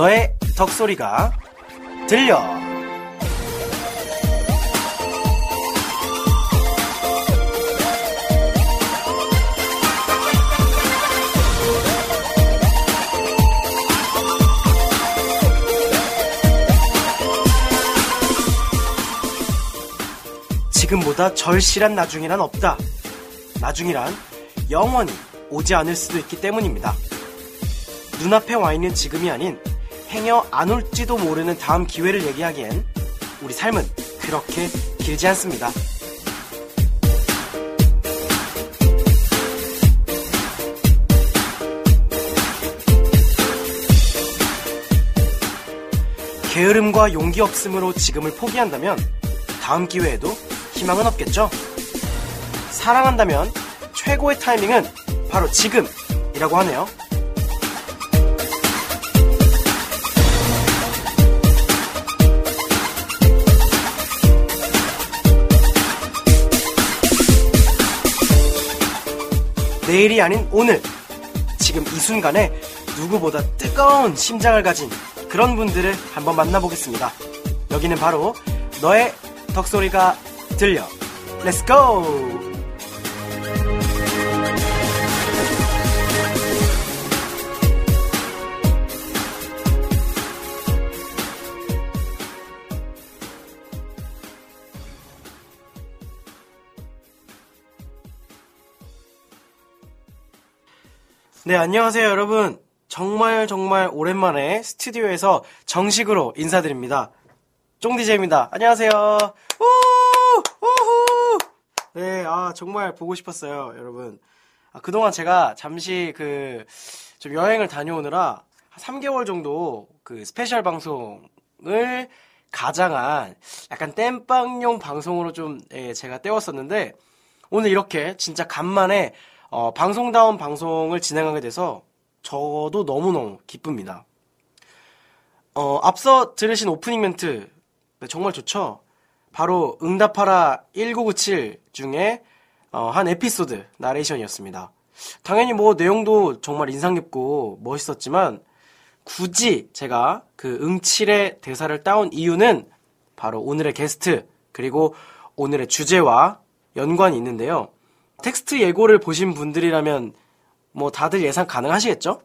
너의 덕소리가 들려. 지금보다 절실한 나중이란 없다. 나중이란 영원히 오지 않을 수도 있기 때문입니다. 눈앞에 와 있는 지금이 아닌 행여 안 올지도 모르는 다음 기회를 얘기하기엔 우리 삶은 그렇게 길지 않습니다. 게으름과 용기 없음으로 지금을 포기한다면 다음 기회에도 희망은 없겠죠? 사랑한다면 최고의 타이밍은 바로 지금이라고 하네요. 내일이 아닌 오늘. 지금 이 순간에 누구보다 뜨거운 심장을 가진 그런 분들을 한번 만나보겠습니다. 여기는 바로 너의 덕소리가 들려. Go! 네, 안녕하세요, 여러분. 정말 정말 오랜만에 스튜디오에서 정식으로 인사드립니다. 쫑디제입니다. 안녕하세요. 우! 우후! 네, 아, 정말 보고 싶었어요, 여러분. 아, 그동안 제가 잠시 그, 좀 여행을 다녀오느라 한 3개월 정도 그 special 방송을 가장한 약간 땜빵용 방송으로 좀 예, 제가 때웠었는데 오늘 이렇게 진짜 간만에 어, 방송다운 방송을 진행하게 돼서 저도 너무너무 기쁩니다. 어, 앞서 들으신 오프닝 멘트 네, 정말 좋죠? 바로 응답하라 1997 중에 어, 한 에피소드 나레이션이었습니다. 당연히 뭐 내용도 정말 인상 깊고 멋있었지만 굳이 제가 그 응칠의 대사를 따온 이유는 바로 오늘의 게스트 그리고 오늘의 주제와 연관이 있는데요. 텍스트 예고를 보신 분들이라면 뭐 다들 예상 가능하시겠죠?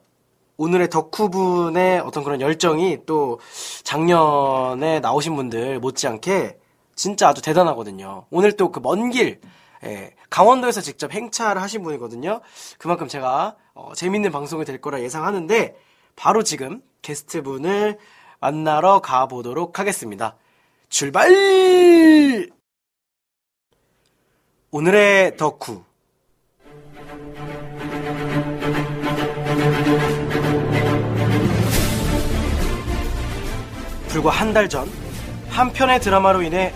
오늘의 덕후분의 어떤 그런 열정이 또 작년에 나오신 분들 못지않게 진짜 아주 대단하거든요. 오늘 또 그 먼 길, 예, 강원도에서 직접 행차를 하신 분이거든요. 그만큼 제가 어, 재밌는 방송이 될 거라 예상하는데 바로 지금 게스트분을 만나러 가보도록 하겠습니다. 출발! 오늘의 덕후 불과 한 달 전 한 편의 드라마로 인해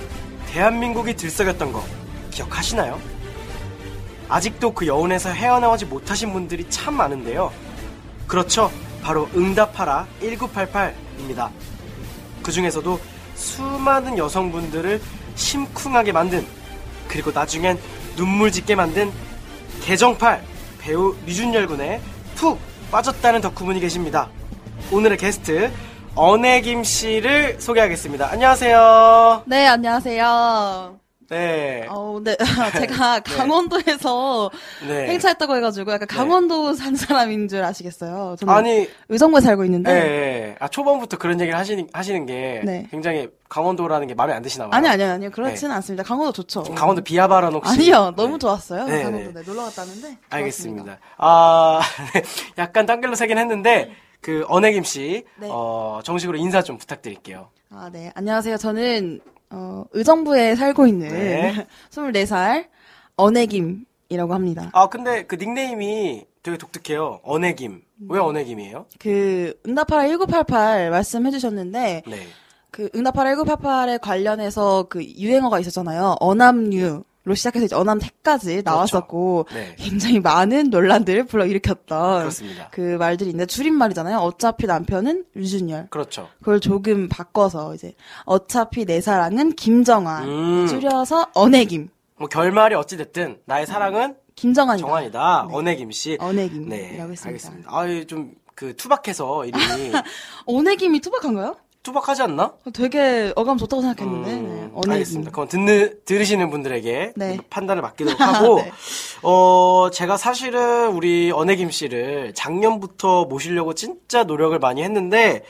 대한민국이 들썩였던 거 기억하시나요? 아직도 그 여운에서 헤어나오지 못하신 분들이 참 많은데요. 그렇죠. 바로 응답하라 1988입니다. 그 중에서도 수많은 여성분들을 심쿵하게 만든 그리고 나중엔 눈물 짓게 만든 개정팔 배우 류준열 군에 푹 빠졌다는 덕후분이 계십니다. 오늘의 게스트 언혜김 씨를 소개하겠습니다. 안녕하세요. 네, 안녕하세요. 네. 어, 네. 제가 강원도에서 네. 행차했다고 해가지고 약간 강원도 산 사람인 줄 아시겠어요. 저는 아니, 의정부에 살고 있는데. 네. 네. 아, 초반부터 그런 얘기를 하시는, 하시는 게 네. 굉장히 강원도라는 게 마음에 안 드시나 봐요. 아니, 아니요, 아니요. 그렇지는 않습니다. 강원도 좋죠. 강원도 발언 혹시? 아니요, 너무 네. 좋았어요. 네, 강원도 네. 네, 놀러 갔다는데. 알겠습니다. 아, 네. 약간 딴 길로 새긴 했는데, 그, 언혜김 씨, 네. 어, 정식으로 인사 좀 부탁드릴게요. 아, 네. 안녕하세요. 저는, 어, 의정부에 살고 있는 네. 24살 언혜김이라고 합니다. 아, 근데 그 닉네임이 되게 독특해요. 언혜김. 왜 언혜김이에요? 그 그, 응답하라 1988 말씀해 주셨는데, 네. 그 응답하라 1988에 관련해서 그 유행어가 있었잖아요. 어남류 로 시작해서 이제 어남 택까지 나왔었고 네. 굉장히 많은 논란들을 불러일으켰던 그렇습니다. 그 말들이 있는데 줄임말이잖아요. 어차피 남편은 류준열. 그렇죠. 그걸 조금 바꿔서 이제 어차피 내 사랑은 김정환 음. 줄여서 언혜김. 뭐 결말이 어찌 됐든 나의 사랑은 김정환이다. 정환이다. 네. 언혜김 씨. 언혜김이라고 네. 했습니다. 알겠습니다. 아, 좀 그 투박해서 이름이 언해김이 투박한가요? 투박하지 않나? 되게 어감 좋다고 생각했는데. 음, 네. 알겠습니다. 그럼 듣는, 들으시는 분들에게 네. 판단을 맡기도록 하고, 네. 어, 제가 사실은 우리 언혜김 씨를 작년부터 모시려고 진짜 노력을 많이 했는데,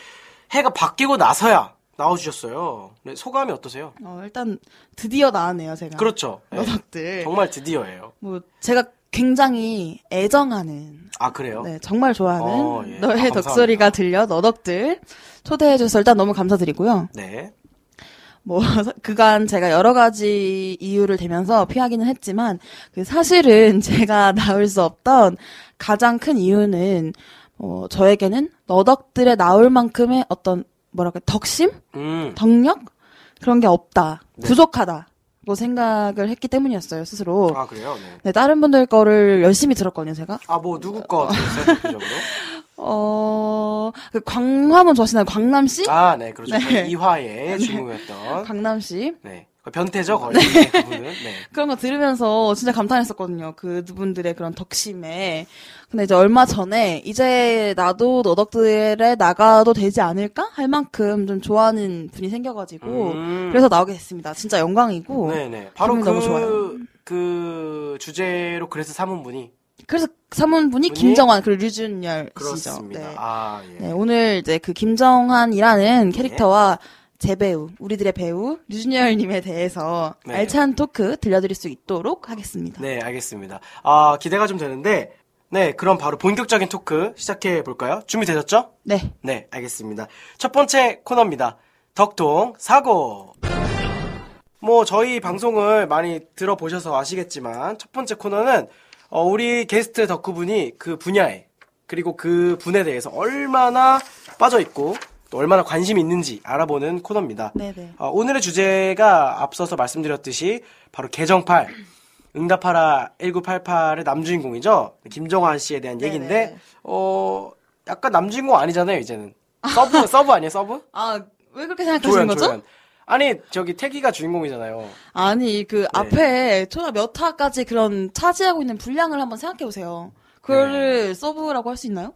해가 바뀌고 나서야 나와주셨어요. 네, 소감이 어떠세요? 어, 일단 드디어 나왔네요, 제가. 그렇죠. 네, 너덕들. 정말 드디어예요. 뭐 제가 굉장히 애정하는 아, 그래요? 네, 정말 좋아하는 어, 예. 너의 아. 덕소리가 들려 너덕들 초대해 주셔서 일단 너무 감사드리고요. 네. 뭐 그간 제가 여러 가지 이유를 대면서 피하기는 했지만 그 사실은 제가 나올 수 없던 가장 큰 이유는 어 저에게는 너덕들에 나올 만큼의 어떤 뭐랄까 덕심, 음, 덕력 그런 게 없다, 네. 부족하다고 생각을 했기 때문이었어요 스스로. 아, 그래요? 네. 네, 다른 분들 거를 열심히 들었거든요 제가. 아, 뭐, 누구 거 들었어요, 대표적으로? 어, 그 광화문 좋아하시나요? 광남씨? 아, 네, 그렇죠. 네. 이화의 주인공이었던. 광남씨. 네. 그 변태죠, 거의. 네. 그분은. 네. 그런 거 들으면서 진짜 감탄했었거든요. 그분들의 그런 덕심에. 근데 이제 얼마 전에 이제 나도 너덕들에 나가도 되지 않을까? 할 만큼 좀 좋아하는 분이 생겨가지고. 음. 그래서 나오게 됐습니다. 진짜 영광이고. 네네. 바로 기분이 너무 좋아요. 그, 그 주제로 그래서 삼은 분이 그래서 사문분이 분이? 김정환, 그리고 류준열 씨죠. 네. 아, 예. 네, 오늘 이제 그 김정환이라는 캐릭터와 제 배우, 우리들의 배우, 류준열님에 대해서 네. 알찬 토크 들려드릴 수 있도록 하겠습니다. 네, 알겠습니다. 아, 기대가 좀 되는데, 네, 그럼 바로 본격적인 토크 시작해 볼까요? 준비되셨죠? 네. 네, 알겠습니다. 첫 번째 코너입니다. 덕통 사고. 뭐 저희 방송을 많이 들어보셔서 아시겠지만 첫 번째 코너는 어, 우리 게스트 덕후분이 그 분야에 그리고 그 분에 대해서 얼마나 빠져 있고 또 얼마나 관심이 있는지 알아보는 코너입니다. 네네. 어, 오늘의 주제가 앞서서 말씀드렸듯이 바로 개정팔 응답하라 1988의 남주인공이죠. 김정환 씨에 대한 네네. 얘기인데 어 약간 남주인공 아니잖아요 이제는 sub sub 아니에요 sub? 아, 왜 그렇게 생각하시는 조연 거죠? 조연. 아니 저기 택이가 주인공이잖아요. 아니, 그 앞에 초나 몇 화까지 그런 차지하고 있는 분량을 한번 생각해 보세요. 그거를 서브라고 할 수 있나요?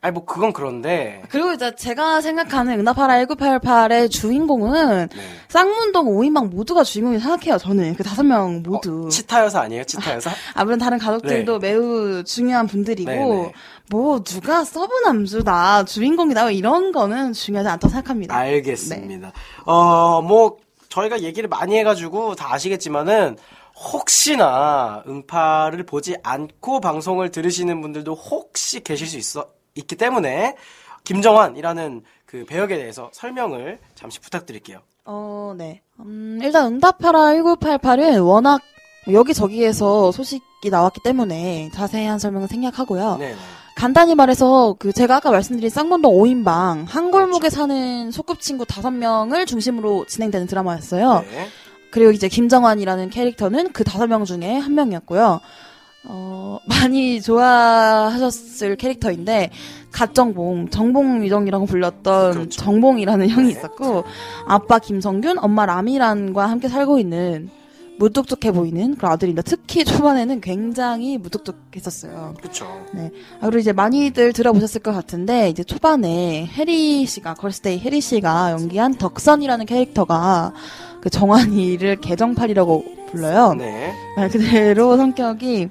아니 뭐 그건 그런데 그리고 이제 제가 생각하는 응답하라 1988의 주인공은 네. 쌍문동 5인방 모두가 주인공이 생각해요, 저는. 그 다섯 명 모두. 어, 치타 여사 아니에요 치타 여사? 아, 물론 다른 가족들도 매우 중요한 분들이고, 네, 네. 뭐, 누가 서브 남주다, 주인공이다, 뭐 이런 거는 중요하지 않다고 생각합니다. 알겠습니다. 어, 뭐, 저희가 얘기를 많이 해가지고 다 아시겠지만은, 혹시나 응파를 보지 않고 방송을 들으시는 분들도 혹시 계실 수 있어, 있기 때문에, 김정환이라는 그 배역에 대해서 설명을 잠시 부탁드릴게요. 어, 네. 음, 일단 응답하라 1988은 워낙 여기저기에서 소식이 나왔기 때문에 자세한 설명은 생략하고요. 네. 간단히 말해서 그 제가 아까 말씀드린 쌍문동 5인방 한 골목에 사는 소꿉친구 5명을 중심으로 진행되는 드라마였어요. 네. 그리고 이제 김정환이라는 캐릭터는 그 5명 중에 한 명이었고요. 어, 많이 좋아하셨을 캐릭터인데 갓정봉, 정봉유정이라고 불렸던 그렇죠. 정봉이라는 형이 네. 있었고 아빠 김성균, 엄마 라미란과 함께 살고 있는 무뚝뚝해 보이는 그런 아들인데 특히 초반에는 굉장히 무뚝뚝했었어요. 그쵸. 네. 아, 그리고 이제 많이들 들어보셨을 것 같은데, 이제 초반에 해리 씨가, 걸스데이 해리 씨가 연기한 덕선이라는 캐릭터가 그 정환이를 개정팔이라고 불러요. 네. 말 그대로 성격이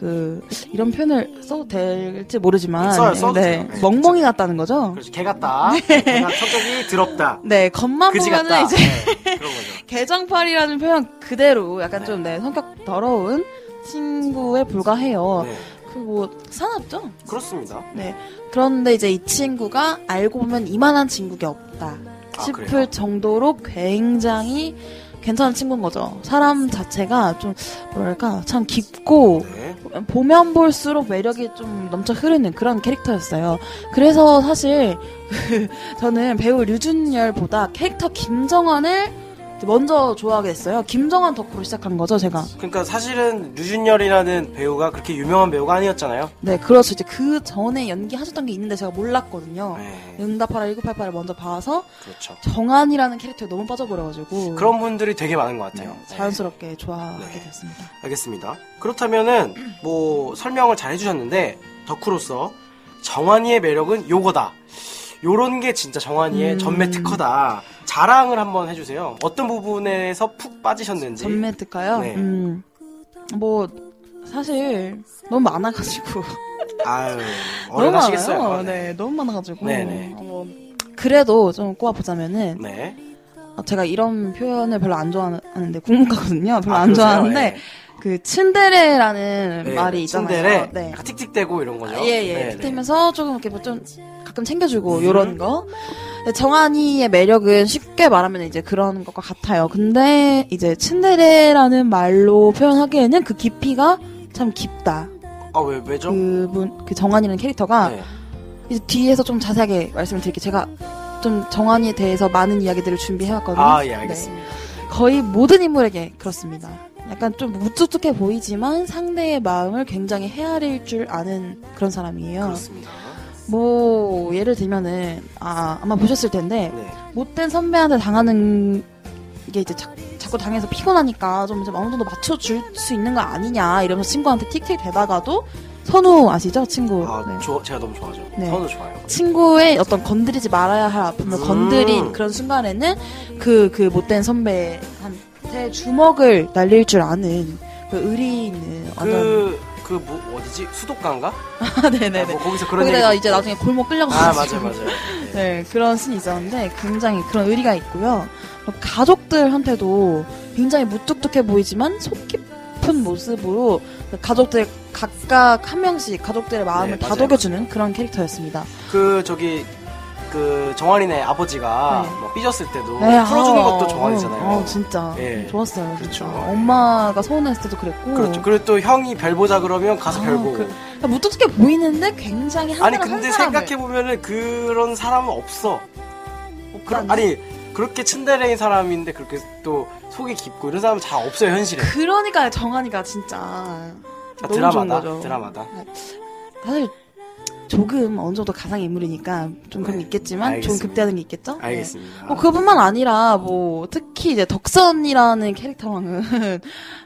그, 이런 표현을 써도 될지 모르지만, 써요, 써도 네. 돼요. 네, 멍멍이 같다는 거죠? 그렇죠. 개 같다. 개가 성격이 더럽다. 네, 겉만 그지 보면은 같다. 이제 네, 그런 거죠. 개정팔이라는 표현 그대로 약간 네. 좀, 네, 성격 더러운 친구에 불과해요. 네. 그 뭐, 사납죠? 그렇습니다. 네. 그런데 이제 이 친구가 알고 보면 이만한 친구가 없다 아, 싶을 그래요? 정도로 굉장히 괜찮은 친구인 거죠. 사람 자체가 좀 뭐랄까 참 깊고 네. 보면 볼수록 매력이 좀 넘쳐 흐르는 그런 캐릭터였어요. 그래서 사실 그 저는 배우 류준열보다 캐릭터 김정환을 먼저 좋아하게 됐어요. 김정환 덕후로 시작한 거죠, 제가. 그러니까 사실은 류준열이라는 배우가 그렇게 유명한 배우가 아니었잖아요. 네, 그렇죠. 이제 그 전에 연기하셨던 게 있는데 제가 몰랐거든요. 네. 응답하라 1988을 먼저 봐서 그렇죠. 정한이라는 캐릭터에 너무 빠져버려가지고 그런 분들이 되게 많은 것 같아요. 네, 자연스럽게 좋아하게 네. 됐습니다. 알겠습니다. 그렇다면은 뭐 설명을 잘 해주셨는데 덕후로서 정환이의 매력은 요거다. 요런 게 진짜 정환이의 음. 전매 특허다. 자랑을 한번 해주세요. 어떤 부분에서 푹 빠지셨는지. 전매 특가요? 네. 음, 뭐, 사실, 너무 많아가지고. 아유, 너무. 많아요. 네, 너무 많아가지고. 네네. 어, 그래도 좀 꼽아보자면은, 네. 아, 제가 이런 표현을 별로 안 좋아하는데, 국문과거든요. 별로 아, 안 그러세요? 좋아하는데, 네. 그, 츠데레라는 네, 말이 있잖아요. 츤데레, 네. 약간 틱틱대고 이런 거죠. 아, 예, 예. 네, 네. 틱틱면서 조금 이렇게 뭐 좀 가끔 챙겨주고, 음. 요런 거. 정한이의 매력은 쉽게 말하면 이제 그런 것과 같아요. 근데 이제 츤데레라는 말로 표현하기에는 그 깊이가 참 깊다. 아, 왜, 왜죠? 그분, 그 정한이라는 캐릭터가 네. 이제 뒤에서 좀 자세하게 말씀을 드릴게요. 제가 좀 정한이에 대해서 많은 이야기들을 준비해왔거든요. 아, 예, 네. 알겠습니다. 거의 모든 인물에게 그렇습니다. 약간 좀 무뚝뚝해 보이지만 상대의 마음을 굉장히 헤아릴 줄 아는 그런 사람이에요. 그렇습니다. 뭐 예를 들면은 아 아마 보셨을 텐데 네. 못된 선배한테 당하는 게 이제 자, 자꾸 당해서 피곤하니까 좀, 좀 어느 정도 맞춰줄 수 있는 거 아니냐 이러면서 친구한테 틱틱 대다가도 선우 아시죠 친구 아, 네. 저, 제가 너무 좋아하죠. 네. 선우 좋아요. 친구의 어떤 건드리지 말아야 할 아픔을 음. 건드린 그런 순간에는 그, 그 못된 선배한테 주먹을 날릴 줄 아는 그 의리 있는. 그, 그, 뭐, 어디지? 수도가인가? 네네네. 아, 뭐 거기서 그런 거기다가 얘기 이제 나중에 골목 아, 끌려가지고. 맞아요, 맞아요. 네, 그런 씬이 있었는데 굉장히 그런 의리가 있고요. 가족들한테도 굉장히 무뚝뚝해 보이지만 속 깊은 모습으로 가족들 각각 한 명씩 가족들의 마음을 네, 다독여주는 그런 캐릭터였습니다. 그, 저기, 그, 정환이네 아버지가 네. 뭐 삐졌을 때도 네, 풀어주는 아, 것도 정환이잖아요. 어, 어, 진짜 예. 좋았어요. 그렇죠. 진짜. 엄마가 서운했을 때도 그랬고. 그렇죠. 그리고 또 형이 별 보자 그러면 가서 아, 별 보고. 그- 그러니까 무뚝뚝해 보이는데 굉장히 한 아니, 근데 한 사람을 생각해 보면은 그런 사람은 없어. 그런, 없다니? 아니, 그렇게 츤데레인 사람인데 그렇게 또 속이 깊고 이런 사람은 잘 없어요, 현실에. 그러니까 정한이가 진짜 아, 너무 드라마다. 거죠. 드라마다. 사실 조금 어느 정도 가상 인물이니까 좀 그런 게 네, 있겠지만 좀 알겠습니다. 극대화된 게 있겠죠. 네. 알겠습니다. 뭐 그뿐만 아니라 뭐 특히 이제 덕선이라는 캐릭터랑은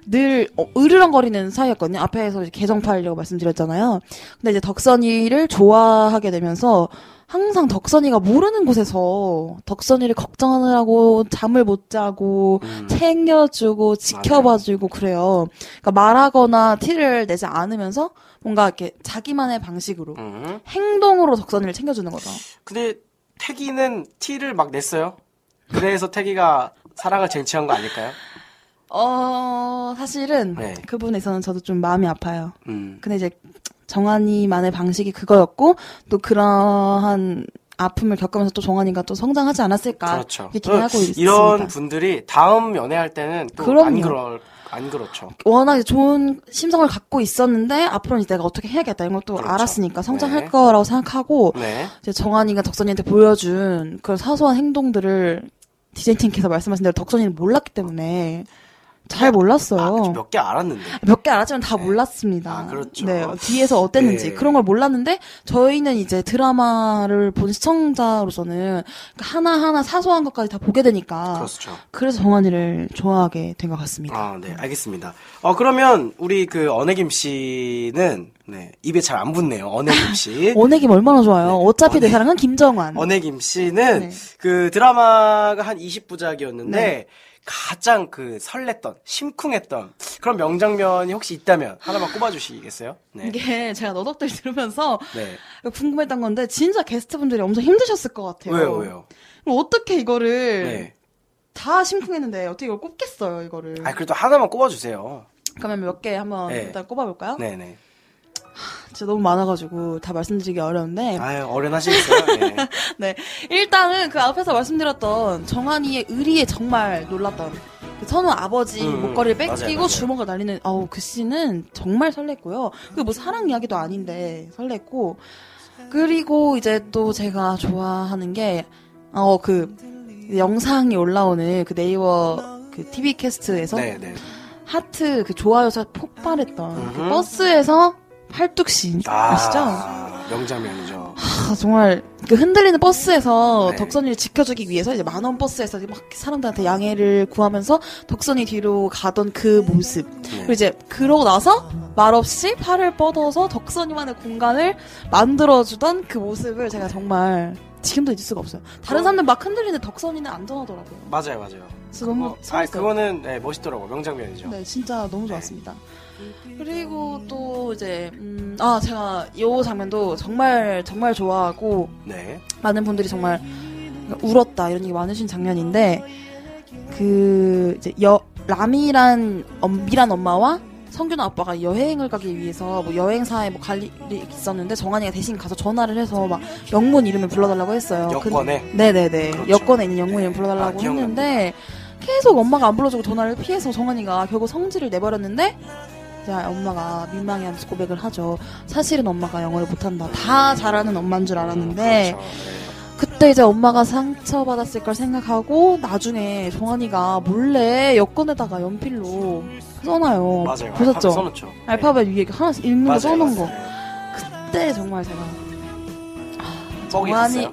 늘 어, 으르렁거리는 사이였거든요. 앞에서 이제 개정파이라고 말씀드렸잖아요. 근데 이제 덕선이를 좋아하게 되면서 항상 덕선이가 모르는 곳에서 덕선이를 걱정하느라고 잠을 못 자고 음. 챙겨주고 지켜봐주고 그래요. 그러니까 말하거나 티를 내지 않으면서 뭔가 이렇게 자기만의 방식으로 음. 행동으로 덕선이를 챙겨주는 거죠. 근데 태기는 티를 막 냈어요. 그래서 태기가 사랑을 쟁취한 거 아닐까요? 어, 사실은 네. 그 부분에서는 저도 좀 마음이 아파요. 음. 근데 이제 정한이만의 방식이 그거였고 또 그러한 아픔을 겪으면서 또 정한이가 또 성장하지 않았을까 그렇죠. 이렇게 기대하고 있습니다. 이런 분들이 다음 연애할 때는 또 안. 그럴 안 그렇죠. 워낙 좋은 심성을 갖고 있었는데 앞으로는 이제 내가 어떻게 해야겠다 이런 것도 그렇죠. 알았으니까 성장할 네. 거라고 생각하고 네. 이제 정한이가 덕선이한테 보여준 그런 사소한 행동들을 디제이팅께서 말씀하신 대로 덕선이는 몰랐기 때문에 잘 몰랐어요. 몇개 알았는데. 몇 개 알았지만 다 몰랐습니다. 아, 그렇죠. 네, 뒤에서 어땠는지 네. 그런 걸 몰랐는데 저희는 이제 드라마를 본 시청자로서는 그러니까 하나하나 사소한 것까지 다 보게 되니까 그렇죠. 그래서 정한이를 좋아하게 된 것 같습니다. 아, 네, 알겠습니다. 어, 그러면 우리 그 언혜김 씨는 네, 입에 잘 안 붙네요. 언혜김 씨. 원액이 얼마나 좋아요. 네. 어차피 내 원액. 사랑은 김정환. 언혜김 씨는 네. 그 드라마가 한 20부작이었는데 네. 가장 그 설렜던, 심쿵했던 그런 명장면이 혹시 있다면 하나만 꼽아주시겠어요? 네. 이게 제가 너덕들 들으면서 네. 궁금했던 건데 진짜 게스트분들이 엄청 힘드셨을 것 같아요. 왜요, 왜요? 그럼 어떻게 이거를 네. 다 심쿵했는데 어떻게 이걸 꼽겠어요, 이거를. 아, 그래도 하나만 꼽아주세요. 그러면 몇 개 한번 네. 일단 꼽아볼까요? 네네. 진짜 너무 많아가지고 다 말씀드리기 어려운데. 아유, 어련하시겠어요? 네. 네. 일단은 그 앞에서 말씀드렸던 정한이의 의리에 정말 놀랐던 그 선우 아버지 음, 목걸이를 맞아요, 뺏기고 맞아요. 주먹을 날리는 아우 그 씬은 정말 설렜고요. 그뭐 사랑 이야기도 아닌데 설렜고 그리고 이제 또 제가 좋아하는 게어그 영상이 올라오는 그 네이버 그 TV 캐스트에서 네, 네. 하트 그 좋아요가 폭발했던 그. 버스에서 아시죠? 아, 명장면이죠. 아, 정말 그 흔들리는 버스에서 네. 덕선이를 지켜주기 위해서 이제 만원 버스에서 막 사람들한테 양해를 구하면서 덕선이 뒤로 가던 그 모습. 그리고 이제 그러고 나서 말없이 팔을 뻗어서 덕선이만의 공간을 만들어주던 그 모습을 제가 정말 지금도 잊을 수가 없어요. 다른 사람들 막 흔들리는데 덕선이는 안전하더라고요. 맞아요, 맞아요. 그래서 너무 그거- 아. 그거는 네, 멋있더라고 명장면이죠. 네, 진짜 너무 좋았습니다. 그리고 또 이제 음, 아 제가 이 장면도 정말 정말 좋아하고 네. 많은 분들이 정말 울었다 이런 얘기 많으신 장면인데 그 이제 여 라미란 엄미란 엄마와 성균 아빠가 여행을 가기 위해서 뭐 여행사에 뭐 갈 일이 있었는데 정한이가 대신 가서 전화를 해서 막 영문 이름을 불러달라고 했어요. 여권에 근- 네네네. 그렇죠. 여권에 있는 영문 이름 네. 불러달라고 아. 했는데 계속 엄마가 안 불러주고 전화를 피해서 정한이가 결국 성질을 내버렸는데 엄마가 민망해하면서 고백을 하죠. 사실은 엄마가 영어를 못한다. 다 잘하는 엄마인 줄 알았는데 그렇죠. 네. 그때 이제 엄마가 상처받았을 걸 생각하고 나중에 정한이가 몰래 여권에다가 연필로 써놔요. 맞아요. 알파벳 보셨죠? 네. 알파벳 위에 하나씩 읽는 거 맞아요, 써놓은 거. 그때 정말 제가 갔어요.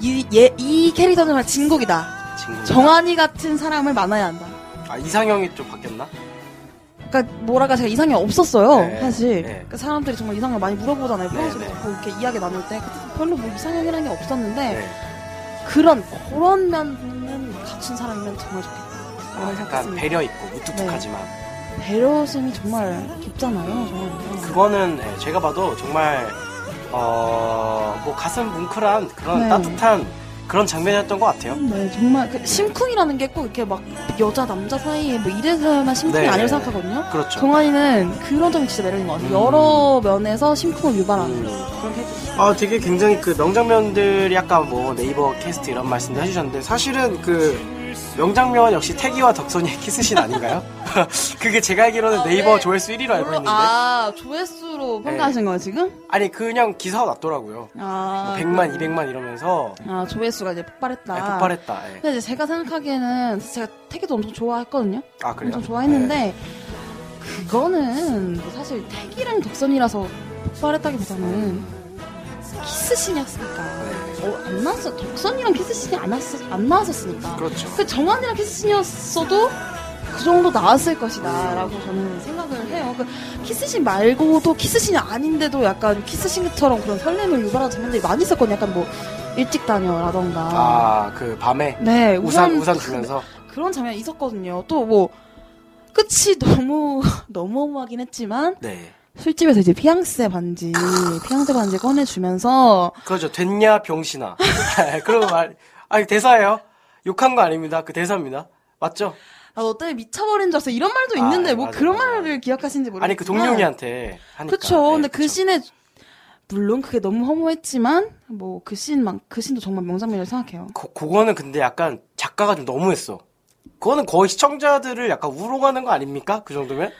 이, 얘, 이 캐릭터는 정말 진국이다. 친구가. 정한이 같은 사람을 만나야 한다. 아 이상형이 좀 바뀌었나? 그러니까 뭐랄까 제가 이상형 없었어요 네, 사실. 네. 그러니까 사람들이 정말 이상형 많이 물어보잖아요. 네, 프로그램 네. 듣고 이렇게 이야기 나눌 때 별로 뭐 이상형이라는 게 없었는데 네. 그런 그런 면은 갖춘 사람이면 정말 좋겠다. 아, 약간. 배려 있고 무뚝뚝하지만 배려심이 정말 깊잖아요, 정말. 그거는 네, 제가 봐도 정말 어 뭐 가슴 뭉클한 그런 네. 따뜻한 그런 장면이었던 것 같아요. 네, 정말 그 심쿵이라는 게 꼭 이렇게 막 여자 남자 사이에 뭐 이래서만 심쿵이 네, 아니라고 네, 생각하거든요. 그렇죠. 정한이는 그런 점이 진짜 매력인 것 같아요. 음. 여러 면에서 심쿵을 유발하는 음. 그런 캐릭터. 아, 되게 굉장히 그 명장면들이 아까 뭐 네이버 캐스트 이런 말씀도 해주셨는데 사실은 그 명장면 역시 태기와 덕선이의 키스신 아닌가요? 그게 제가 알기로는 아, 네이버 네. 조회수 1위로 알고 있는데 아, 조회수 로 평가하신 거예요, 지금? 아니 그냥 기사가 났더라고요. 아. 뭐 100만, 200만 이러면서 아, 조회수가 이제 폭발했다. 네, 폭발했다. 예. 근데 이제 제가 생각하기에는 제가 태기도 엄청 좋아했거든요. 아 그래요? 엄청 좋아했는데 네. 그거는 뭐 사실 태기랑 덕선이라서 폭발했다기보다는 키스신이었으니까. 네. 어, 안 나왔어. 덕선이랑 키스신이 안, 나왔, 안 나왔었으니까. 그렇죠. 그 정한이랑 키스신이었어도 그 정도 나왔을 것이다 라고 저는 생각을 해요. 그 키스신 말고도 키스신이 아닌데도 약간 키스신처럼 그런 설렘을 유발하는 장면들이 많이 있었거든요. 약간 뭐 일찍 다녀라던가. 아 그 밤에 네, 우산 우산 우산 주면서 그런 장면이 있었거든요. 또 뭐 끝이 너무 너무 허무하긴 했지만 네 술집에서 이제 피앙세 반지 피앙세 반지 꺼내주면서 그렇죠. 됐냐 병신아. 그런 말. 아니 대사예요. 욕한 거 아닙니다. 그 대사입니다. 맞죠? 아, 너 때문에 미쳐버린 줄 알았어 이런 말도 아, 있는데 뭐 맞아요, 그런 맞아요. 말을 기억하시는지 모르겠지만 아니 그 동룡이한테 하니까. 그쵸. 네, 근데 그. 씬에 물론 그게 너무 허무했지만 뭐 그 씬만 그 씬도 정말 명장면이라고 생각해요. 그, 그거는 근데 약간 작가가 좀 너무했어. 그거는 거의 시청자들을 약간 우롱하는 거 아닙니까? 그 정도면?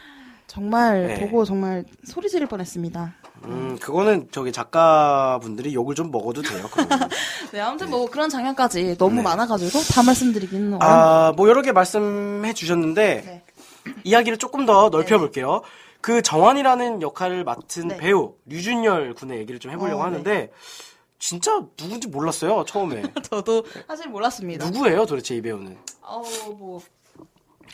정말 네. 보고 정말 소리 지를 뻔했습니다. 음, 그거는 저기 작가분들이 욕을 좀 먹어도 돼요. 네 아무튼 뭐 그런 장면까지 너무 네. 많아가지고 다 말씀드리기는 어렵. 아, 뭐 여러 개 말씀해 주셨는데 네. 이야기를 조금 더 넓혀 볼게요. 그 정환이라는 역할을 맡은 네. 배우 류준열 군의 얘기를 좀 해보려고 어, 하는데 진짜 누군지 몰랐어요 처음에. 저도 사실 몰랐습니다. 누구예요 도대체 이 배우는? 어, 뭐.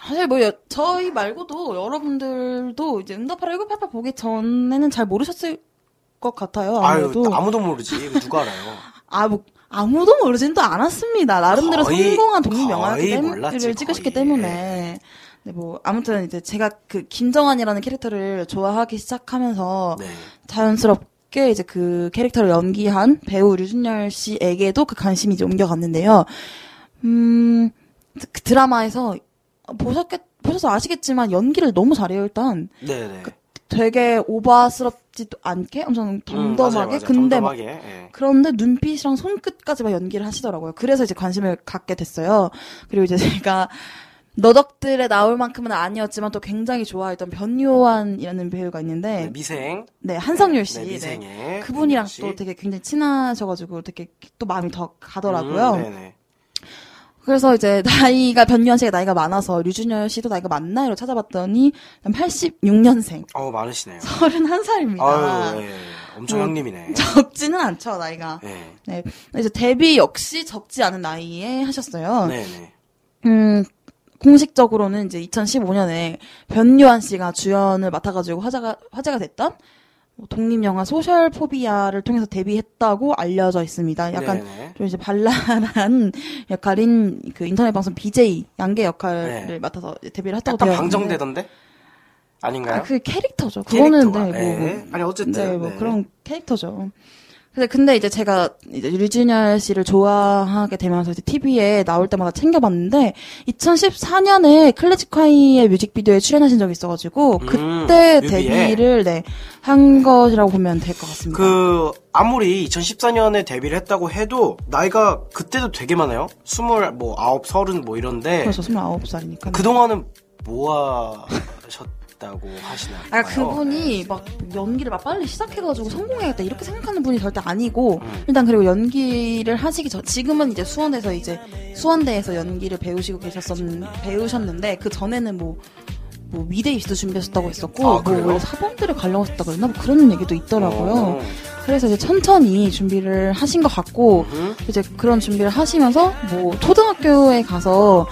사실 뭐, 여- 저희 말고도 여러분들도 이제 응답하라 1988 보기 전에는 잘 모르셨을 것 같아요. 아무래도. 아유 아무도 모르지 누가 알아요? 아, 뭐, 아무도 모르진 또 않았습니다. 나름대로 거의- 성공한 독립 영화를 거의 몰랐지, 찍으셨기. 때문에. 네, 뭐, 아무튼 이제 제가 그 김정환이라는 캐릭터를 좋아하기 시작하면서 네. 자연스럽게 이제 그 캐릭터를 연기한 배우 류준열 씨에게도 그 관심이 이제 옮겨갔는데요. 음, 그 드라마에서 보셨겠, 보셔서 아시겠지만 연기를 너무 잘해요, 일단. 네네. 되게 오바스럽지도 않게 엄청 음, 덤덤하게. 맞아요, 맞아요. 근데 막 덤덤하게, 예. 그런데 눈빛이랑 손끝까지 막 연기를 하시더라고요. 그래서 이제 관심을 갖게 됐어요. 그리고 이제 제가 너덕들에 나올 만큼은 아니었지만 또 굉장히 좋아했던 변요한이라는 배우가 있는데 네, 미생. 네, 한성률 씨. 네, 네. 미생의 그분이랑 씨. 또 되게 굉장히 친하셔가지고 되게 또 마음이 더 가더라고요. 음, 네네. 그래서 이제 나이가 변요한 씨가 나이가 많아서 류준열 씨도 나이가 많나요? 찾아봤더니 86년생. 어 많으시네요. 31살입니다. 아유, 예. 엄청 뭐, 형님이네. 적지는 않죠, 나이가. 네. 네. 이제 데뷔 역시 적지 않은 나이에 하셨어요. 네네. 음, 공식적으로는 이제 2015년에 변요한 씨가 주연을 맡아가지고 화제가, 화제가 됐던 뭐 독립 영화 소셜 포비아를 통해서 데뷔했다고 알려져 있습니다. 약간 네네. 좀 이제 발랄한 역할인 그 인터넷 방송 BJ 양게 역할을 네. 맡아서 데뷔를 했다고 약간 되게 방정맞던데? 아닌가요? 아, 그 캐릭터죠. 그거는 캐릭터가. 네, 뭐, 네. 아니 어쨌든 네, 뭐 네. 그런 캐릭터죠. 근데 근데 이제 제가 이제 류준열 씨를 좋아하게 되면서 이제 TV에 나올 때마다 챙겨봤는데 2014년에 클래지콰이의 뮤직비디오에 출연하신 적이 있어가지고 음, 그때 뮤비에. 데뷔를 네, 한 것이라고 보면 될 것 같습니다. 그 아무리 2014년에 데뷔를 했다고 해도 나이가 그때도 되게 많아요. 스물 뭐 아홉 서른 뭐 이런데 그래서 29살이니까. 그 동안은 뭐 하셨 다고 하시나요? 아, 그분이 막 연기를 막 빨리 시작해가지고 성공해야겠다 이렇게 생각하는 분이 절대 아니고 음. 일단 그리고 연기를 하시기 전 지금은 이제 수원에서 이제 수원대에서 연기를 배우시고 계셨었 배우셨는데 그 전에는 뭐. 뭐 미대 입시도 준비하셨다고 했었고 아, 뭐? 원래 사범대를 가려고 했다고 그랬나 뭐 그런 얘기도 있더라고요. 어. 그래서 이제 천천히 준비를 하신 것 같고 음. 이제 그런 준비를 하시면서 뭐 초등학교에 가서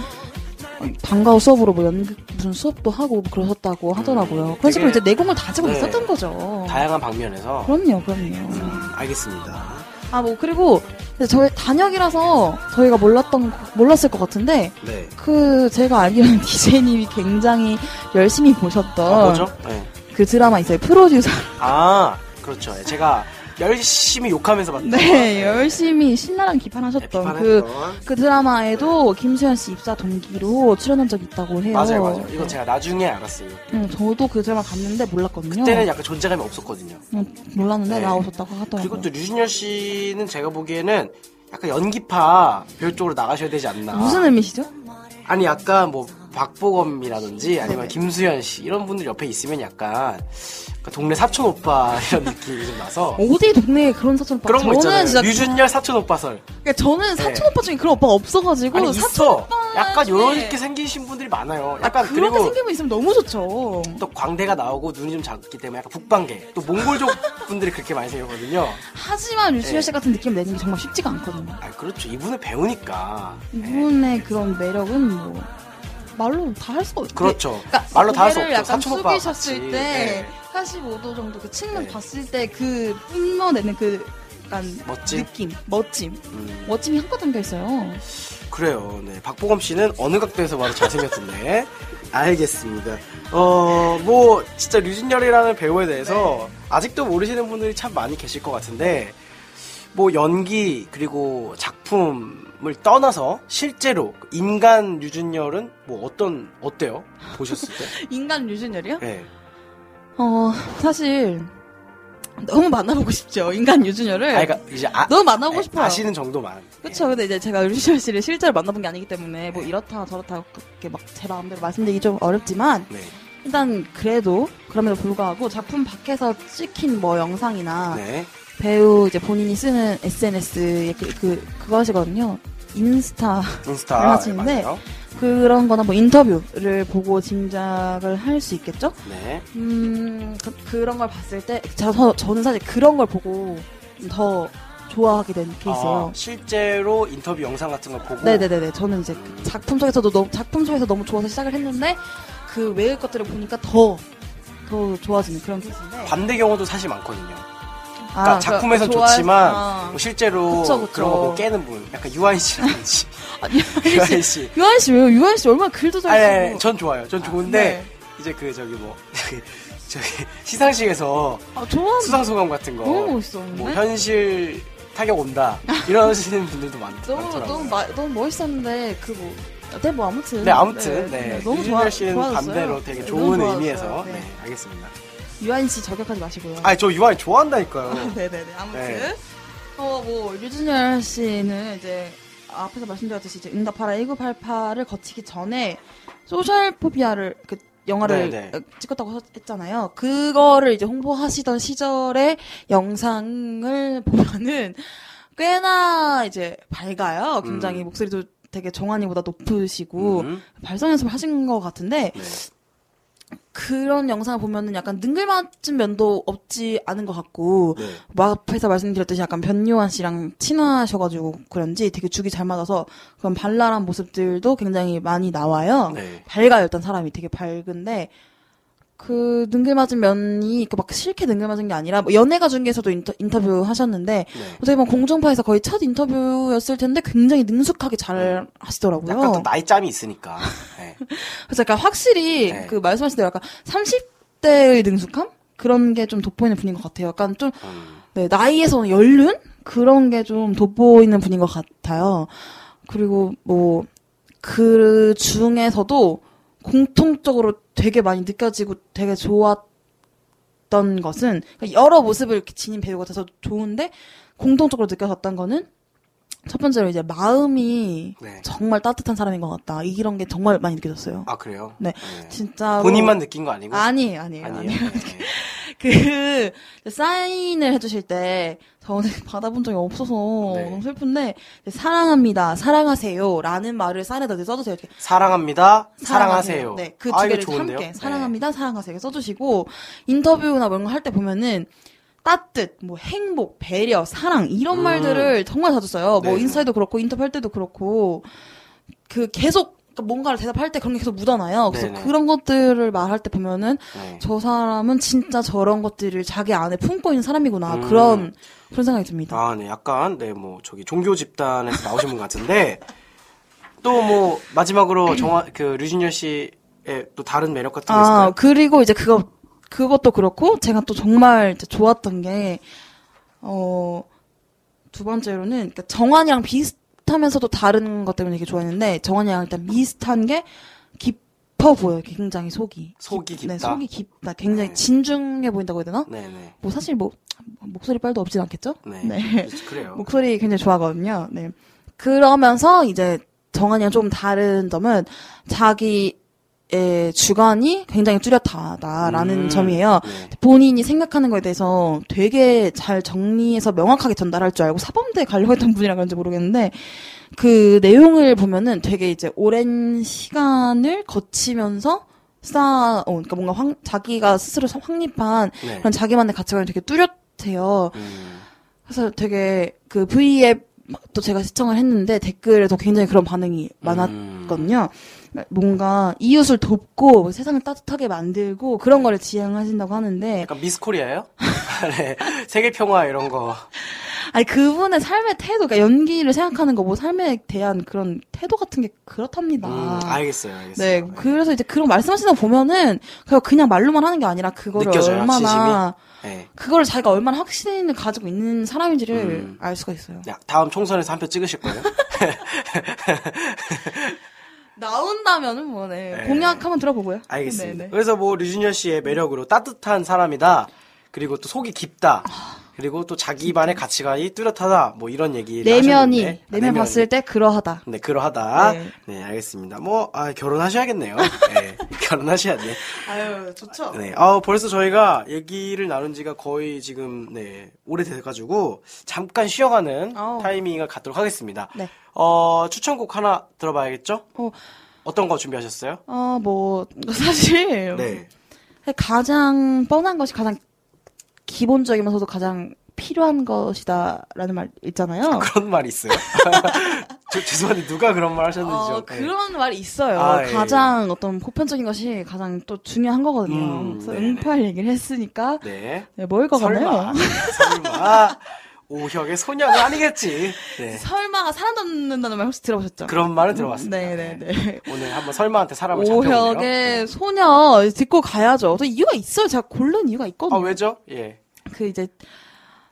방과후 수업으로 뭐 연극 무슨 수업도 하고 뭐 그러셨다고 하더라고요. 그런 식으로 음, 이제 내공을 다지고 네. 있었던 거죠. 다양한 방면에서 그럼요, 그럼요. 음, 알겠습니다. 아 뭐 그리고 저희 단역이라서 저희가 몰랐던 몰랐을 것 같은데 네. 그 제가 알기로는 DJ님이 굉장히 열심히 보셨던 아? 네. 그 드라마 있어요. 프로듀서. 아 그렇죠. 제가 열심히 욕하면서 봤던 네, 열심히 신나랑 비판하셨던 비판했던 그 그 드라마에도 김수현 씨 입사 동기로 출연한 적이 있다고 해요. 맞아요, 맞아요. 이건 네. 제가 나중에 알았어요. 음, 저도 그 드라마 봤는데 몰랐거든요. 그때는 약간 존재감이 없었거든요. 음, 몰랐는데 네. 나오셨다고 하더라고요. 그리고 또 류준열 씨는 제가 보기에는 약간 연기파 배우 쪽으로 나가셔야 되지 않나. 무슨 의미시죠? 아니 약간 뭐 박보검이라든지 아니면. 김수현 씨 이런 분들 옆에 있으면 약간 그 동네 사촌 오빠 이런 느낌이 좀 나서 어디 동네에 그런 사촌 오빠? 그런 거 있잖아요. 저는 진짜 류준열 사촌 오빠설. 그러니까 저는 사촌 오빠 중에 그런 오빠가 없어가지고 아니 사촌 있어. 오빠 약간 이렇게 생기신 분들이 많아요. 아, 약간 그렇게 그리고 생기면 있으면 너무 좋죠. 또 광대가 나오고 눈이 좀 작기 때문에 약간 북방계 또 몽골족 분들이 그렇게 많이 생겼거든요. 하지만 류수열 네. 씨 같은 느낌 내는 게 정말 쉽지가 않거든요. 아 그렇죠. 이분은 배우니까. 네. 이분의 그런 매력은 뭐 말로 다 할 수가 없죠. 그렇죠. 그러니까 말로 다 할 수 없죠. 약간 숙이셨을. 때 네. 45도 정도 그 측면 네. 봤을 때 그 뿜어내는 그 약간 멋짐? 느낌, 멋짐, 음, 멋짐이 한껏 담겨 있어요. 그래요. 네. 박보검 씨는 어느 각도에서 봐도 잘생겼던데. 알겠습니다. 어, 뭐, 진짜 류진열이라는 배우에 대해서 아직도 모르시는 분들이 참 많이 계실 것 같은데, 뭐, 연기, 그리고 작품 을 떠나서 실제로 인간 류준열은 뭐 어떤, 어때요? 보셨을 때? 인간 류준열이요? 네. 어 사실 너무 만나보고 싶죠 인간 류준열을. 아, 그러니까 이제 아, 너무 만나보고 아, 싶어요. 아시는 정도만. 그렇죠. 근데 이제 제가 류준열 씨를 실제로 만나본 게 아니기 때문에 뭐 이렇다 저렇다 그렇게 막 제 마음대로 말씀드리기 좀 어렵지만 네. 일단 그래도 그럼에도 불구하고 작품 밖에서 찍힌 뭐 영상이나 네. 배우 이제 본인이 쓰는 SNS에 그, 그 그거 하시거든요. 인스타 인스타. 하시는데 맞아요. 그런 거나 뭐 인터뷰를 보고 짐작을 할 수 있겠죠? 네. 음, 그, 런걸 봤을 때, 저, 저는 사실 그런 걸 보고 좀더 좋아하게 된 케이스예요. 아, 실제로 인터뷰 영상 같은 걸 보고. 네네네네. 저는 이제 그 작품 속에서도 너무, 작품 속에서 너무 좋아서 시작을 했는데, 그 외의 것들을 보니까 더, 더 좋아지는 그런 케이스인데. 반대 경우도 사실 많거든요. 아, 그러니까 작품에선 좋아- 좋지만 아. 뭐 실제로 그쵸, 그쵸. 그런 거 보고 깨는 분, 약간 유한 씨라든지 아, 유한 씨. 유한 씨 왜요? 유한 씨 얼마나 글도 잘 쓰고. 아니, 아니, 전 좋아요. 전 좋은데 네. 이제 그 저기 뭐 저기 시상식에서 아, 수상 소감 같은 거, 너무 멋있었는데? 뭐 현실 타격 온다 이러시는 분들도 많, 너무, 많더라고요. 너무, 마- 너무 멋있었는데, 그 뭐, 네, 뭐, 아무튼. 네, 아무튼 네, 너무 유진열 좋아, 씨는 좋아졌어요. 반대로 되게 네, 좋은 너무. 의미에서 네. 네, 알겠습니다. 유한 씨 저격하지 마시고요. 아니 저 유한이 좋아한다니까요. 네네네. 아무튼 네. 어뭐 류준열 씨는 이제 앞에서 말씀드렸듯이 이제 응답하라 1988을 거치기 전에 소셜 포비아를 그 영화를 네네. 어, 찍었다고 하- 했잖아요. 그거를 이제 홍보하시던 시절의 영상을 보면은 꽤나 이제 밝아요. 굉장히 음. 목소리도 되게 정한이보다 높으시고 음. 발성 연습을 하신 것 같은데 네. 그런 영상을 보면은 약간 능글맞은 면도 없지 않은 것 같고 네. 뭐 앞에서 말씀드렸듯이 약간 변요한 씨랑 친하셔가지고 그런지 되게 죽이 잘 맞아서 그런 발랄한 모습들도 굉장히 많이 나와요. 네. 밝아요 일단 사람이 되게 밝은데 그 능글 맞은 면이 그막 싫게 능글 맞은 게 아니라 뭐 연예가 중에서도 인터, 인터뷰 하셨는데 네. 어떻게 보면 공중파에서 거의 첫 인터뷰였을 텐데 굉장히 능숙하게 잘 하시더라고요. 약간 또 나이 짬이 있으니까. 네. 그래서 약간 확실히 네. 그 말씀하신 대로 약간 30대의 능숙함 그런 게 좀 돋보이는 분인 것 같아요. 약간 좀 음. 네, 나이에서는 연륜 그런 게 좀 돋보이는 분인 것 같아요. 그리고 뭐 그 중에서도 공통적으로 되게 많이 느껴지고 되게 좋았던 것은 그러니까 여러 모습을 지닌 배우 같아서 좋은데 공통적으로 느껴졌던 거는 첫 번째로 이제 마음이 네. 정말 따뜻한 사람인 것 같다. 이런 게 정말 많이 느껴졌어요. 아 그래요? 네. 진짜 본인만 느낀 거 아니고? 아니 아니에요. 아니에요. 아니에요. 네. 그 사인을 해주실 때 저는 받아본 적이 없어서 네. 너무 슬픈데 사랑합니다, 사랑하세요라는 말을 사인에다 써주세요. 이렇게 사랑합니다. 사랑하세요. 네, 그 아, 두 이거 개를? 함께 네. 사랑합니다, 사랑하세요 써주시고 인터뷰나 뭐 이런 거할때 보면은 따뜻, 뭐 행복, 배려, 사랑 이런 음. 말들을 정말 자주 써요. 뭐 네. 인스타에도 그렇고 인터뷰 할 때도 그렇고 그 계속 뭔가를 대답할 때 그런 게 계속 묻어나요. 그래서 네네. 그런 것들을 말할 때 보면은 네. 저 사람은 진짜 저런 것들을 자기 안에 품고 있는 사람이구나 음. 그런 그런 생각이 듭니다. 아, 네, 약간, 네, 뭐, 저기, 종교 집단에서 나오신 분 같은데, 또 뭐, 마지막으로 정화, 그, 류진열 씨의 또 다른 매력 같은 게 아, 있을까요? 그리고 이제 그거 그것도 그렇고 제가 또 정말 좋았던 게 어, 두 번째로는 그러니까 정환이랑 비슷 하면서도 다른 것 때문에 되게 좋아했는데 정환이랑 일단 비슷한 게 깊어 보여요. 굉장히 속이. 속이 깊다. 네, 속이 깊다. 굉장히 네. 진중해 보인다고 해야 되나? 네네. 뭐 사실 뭐 목소리 빨도 없진 않겠죠? 네. 네. 그래요. 목소리 굉장히 좋아하거든요. 네. 그러면서 이제 정한이랑 좀 다른 점은 자기 의 주관이 굉장히 뚜렷하다라는 음, 점이에요. 네. 본인이 생각하는 거에 대해서 되게 잘 정리해서 명확하게 전달할 줄 알고 사범대에 가려고 했던 분이라 그런지 모르겠는데 그 내용을 보면은 되게 이제 오랜 시간을 거치면서 쌓아, 어, 그러니까 뭔가 황, 자기가 스스로 확립한 네. 그런 자기만의 가치관이 되게 뚜렷해요. 음, 그래서 되게 그 V앱 또 제가 시청을 했는데 댓글에도 굉장히 그런 반응이 음. 많았거든요. 뭔가 이웃을 돕고 세상을 따뜻하게 만들고 그런 거를 지향하신다고 하는데 약간 미스 코리아예요? 네. 세계 평화 이런 거. 아니 그분의 삶의 태도, 그러니까 연기를 생각하는 거, 뭐 삶에 대한 그런 태도 같은 게 그렇답니다. 음, 알겠어요, 알겠어요. 네, 그래서 이제 그런 말씀하시는 거 보면은 그냥 그냥 말로만 하는 게 아니라 그거를 느껴져요, 얼마나 네. 그거를 자기가 얼마나 확신을 가지고 있는 사람인지를 음. 알 수가 있어요. 야, 다음 총선에서 한 표 찍으실 거예요? 나온다면은 뭐, 네. 네. 공약 한번 들어보고요. 알겠습니다. 네, 네. 그래서 뭐 류준열 씨의 매력으로 따뜻한 사람이다. 그리고 또 속이 깊다. 그리고 또 자기만의 가치관이 뚜렷하다. 뭐 이런 얘기를 내면이, 하셨는데. 아, 내면 봤을 때 그러하다. 네, 그러하다. 네. 네, 알겠습니다. 뭐, 아, 결혼하셔야겠네요. 네, 결혼하셔야 돼. 아유, 좋죠. 네, 아, 벌써 저희가 얘기를 나눈 지가 거의 지금, 네, 오래돼 가지고, 잠깐 쉬어가는 아우. 타이밍을 갖도록 하겠습니다. 네. 어, 추천곡 하나 들어봐야겠죠? 어, 어떤 거 준비하셨어요? 어, 뭐, 사실. 네. 가장 뻔한 것이 가장 기본적이면서도 가장 필요한 것이다라는 말 있잖아요. 그런 말이 있어요. 저, 죄송한데 누가 그런 말 하셨는지요? 어, 네. 그런 말이 있어요. 아, 예, 가장 어떤 보편적인 것이 가장 또 중요한 거거든요. 음, 그래서 네네. 응팔 얘기를 했으니까 네. 네, 설마. 같나요? 네, 설마. 오혁의 소녀는 아니겠지. 네. 설마가 사람 잡는다는 말 혹시 들어보셨죠? 그런 말은 들어봤습니다. 네네 네. 오늘 한번 설마한테 사람을 잡혀보네요. 오혁의 소녀 듣고 가야죠. 또 이유가 있어요. 제가 고른 이유가 아, 있거든요. 왜죠? 예. 그 이제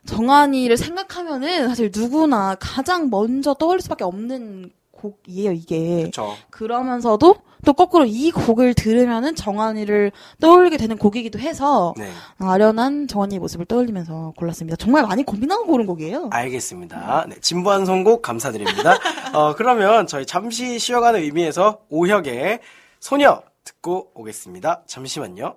정한이를 생각하면은 사실 누구나 가장 먼저 떠올릴 수밖에 없는 곡이에요, 이게. 그렇죠. 그러면서도 또 거꾸로 이 곡을 들으면은 정한이를 떠올리게 되는 곡이기도 해서 네. 아련한 정한이의 모습을 떠올리면서 골랐습니다. 정말 많이 고민하고 고른 곡이에요. 알겠습니다. 네, 진부한 선곡 감사드립니다. 어, 그러면 저희 잠시 쉬어가는 의미에서 오혁의 소녀 듣고 오겠습니다. 잠시만요.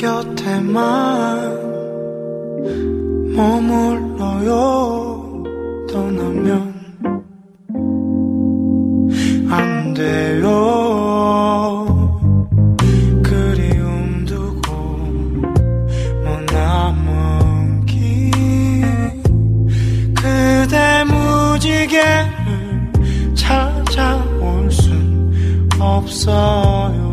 곁에만 머물러요. 떠나면 안 돼요. 그리움 두고 머나먼 길 그대 무지개를 찾아올 순 없어요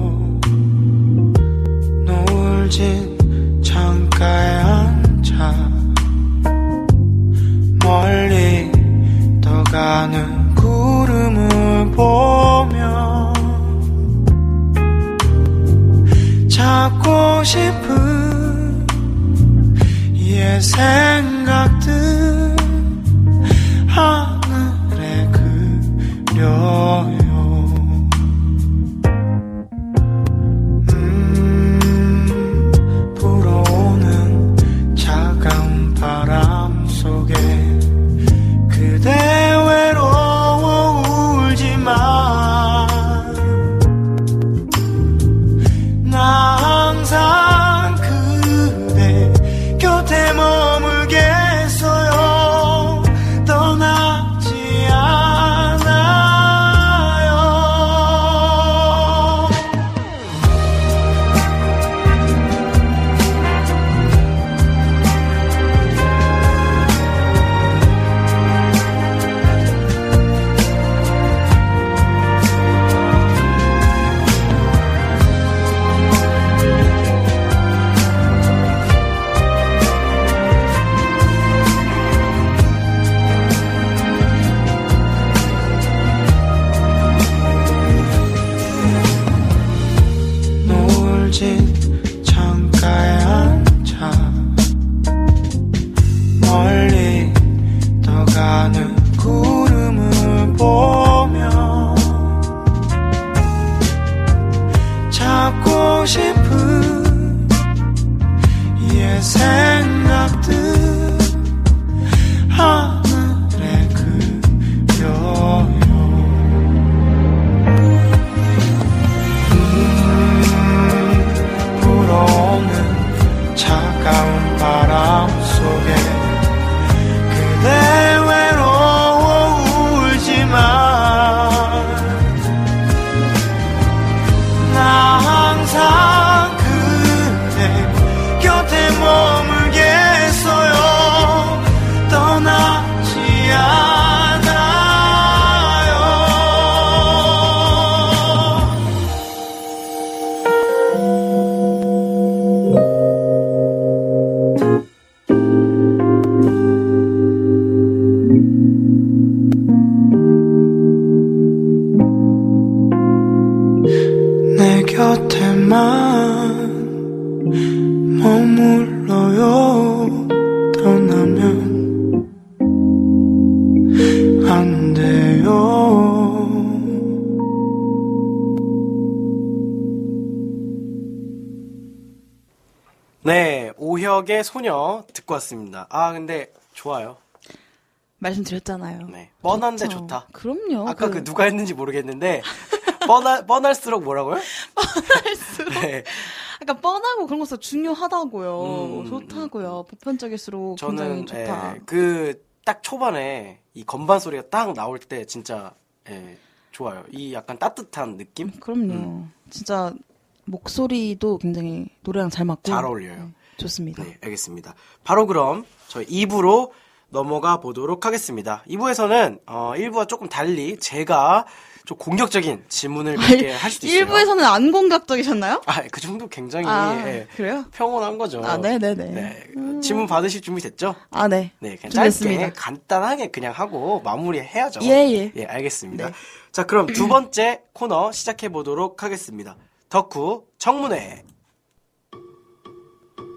오혁의 소녀 듣고 왔습니다. 아, 근데 좋아요. 말씀드렸잖아요. 네. 뻔한데 그쵸. 좋다. 그럼요. 아까 그, 누가 했는지 모르겠는데 뻔할 뻔할수록 뭐라고요? 뻔할수록. 네. 약간 뻔하고 그런 것도 중요하다고요. 음, 좋다고요. 보편적일수록 굉장히 저는 좋다. 예, 그딱 초반에 이 건반 소리가 딱 나올 때 진짜 예, 좋아요. 이 약간 따뜻한 느낌 그럼요. 음. 진짜 목소리도 굉장히 노래랑 잘 맞고 잘 어울려요. 네, 좋습니다. 네, 알겠습니다. 바로 그럼 저희 2부로 넘어가 보도록 하겠습니다. 2부에서는 어, 1부와 조금 달리 제가 좀 공격적인 질문을 몇개 할 수도 있어요. 1부에서는 안 공격적이셨나요? 아, 그 정도 굉장히 아, 예, 그래요? 평온한 거죠. 아, 네네네. 네, 질문 받으실 준비 됐죠? 아, 네. 네, 그냥. 짧게 간단하게 그냥 하고 마무리해야죠. 예, 예. 알겠습니다. 네. 자, 그럼 두 번째 코너 시작해 보도록 하겠습니다. 덕후 청문회.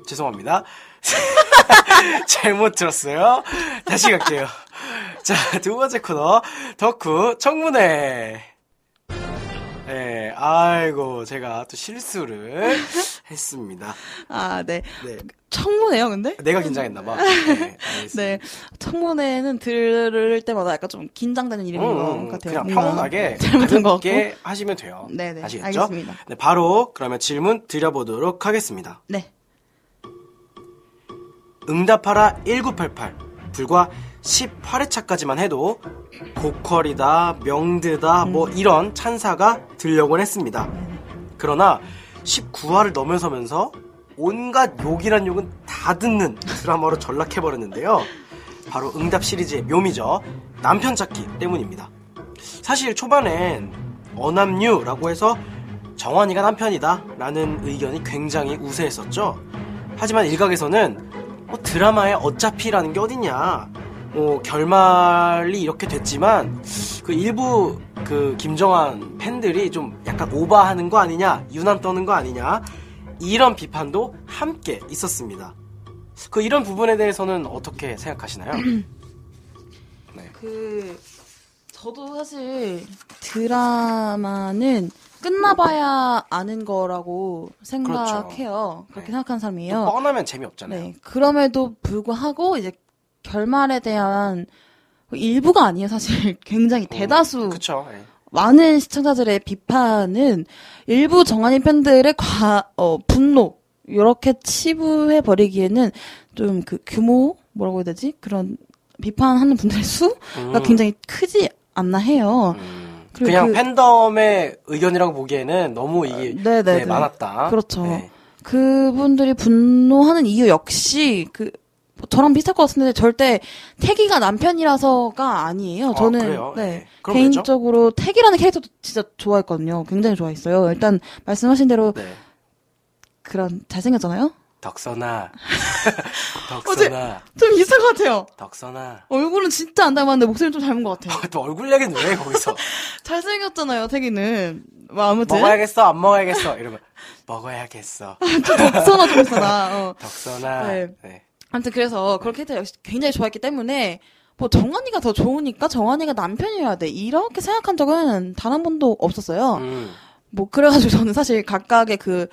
죄송합니다. 잘못 들었어요. 다시 갈게요. 자, 두 번째 코너 덕후 청문회. 네, 아이고 제가 또 실수를 했습니다. 아, 네. 네. 청문회요, 근데? 내가 긴장했나봐. 네. 네. 청문회는 들을 때마다 약간 좀 긴장되는 이름인 음, 것 음, 같아요. 그냥 평온하게 잘못한 하시면 돼요. 네네, 아시겠죠? 알겠습니다. 네, 바로 그러면 질문 드려보도록 하겠습니다. 네. 응답하라 1988 불과 10화례차까지만 해도 고퀄이다 명드다 뭐 음. 이런 찬사가 들려곤 했습니다. 그러나 19화를 넘어서면서 온갖 욕이란 욕은 다 듣는 드라마로 전락해버렸는데요. 바로 응답 시리즈의 묘미죠. 남편 찾기 때문입니다. 사실 초반엔 어남류라고 해서 정환이가 남편이다 라는 의견이 굉장히 우세했었죠. 하지만 일각에서는 뭐 드라마에 어차피라는 게 어딨냐. 뭐 결말이 이렇게 됐지만 그 일부 그 김정한 팬들이 좀 약간 오버하는 거 아니냐, 유난 떠는 거 아니냐 이런 비판도 함께 있었습니다. 그 이런 부분에 대해서는 어떻게 생각하시나요? 네. 그 저도 사실 드라마는 끝나봐야 아는 거라고 생각해요. 그렇게 네. 생각하는 사람이에요. 뻔하면 재미없잖아요. 네. 그럼에도 불구하고 이제 결말에 대한 일부가 아니에요. 사실 굉장히 대다수 그쵸. 예. 많은 시청자들의 비판은 일부 정한이 팬들의 과, 어, 분노, 이렇게 치부해 버리기에는 좀 그 규모, 뭐라고 해야 되지? 그런 비판하는 분들의 수가 음. 굉장히 크지 않나 해요. 음, 그냥 그- 팬덤의 의견이라고 보기에는 너무 이게 네네네. 네, 많았다. 그렇죠. 네. 그분들이 분노하는 이유 역시 그 저랑 비슷할 것 같은데 절대 태기가 남편이라서가 아니에요. 아, 저는 그래요? 네. 네. 개인적으로 태기라는 캐릭터도 진짜 좋아했거든요. 굉장히 좋아했어요. 일단 말씀하신 대로 네. 그런 잘생겼잖아요. 덕선아. 덕선아. 좀 같아요. 덕선아. 얼굴은 진짜 안 닮았는데 목소리는 좀 닮은 것 같아요. 또 얼굴 얘기는 왜 거기서? 잘생겼잖아요, 태기는. 뭐 아무튼 먹어야겠어? 안 먹어야겠어? 이러면 먹어야겠어. 덕선아 좀 있어나. 어. 덕선아. 네. 네. 아무튼 그래서 그런 캐릭터 역시 굉장히 좋아했기 때문에 뭐 정한이가 더 좋으니까 정한이가 남편이어야 돼 이렇게 생각한 적은 단 한 번도 없었어요. 음. 뭐 그래가지고 저는 사실 각각의 그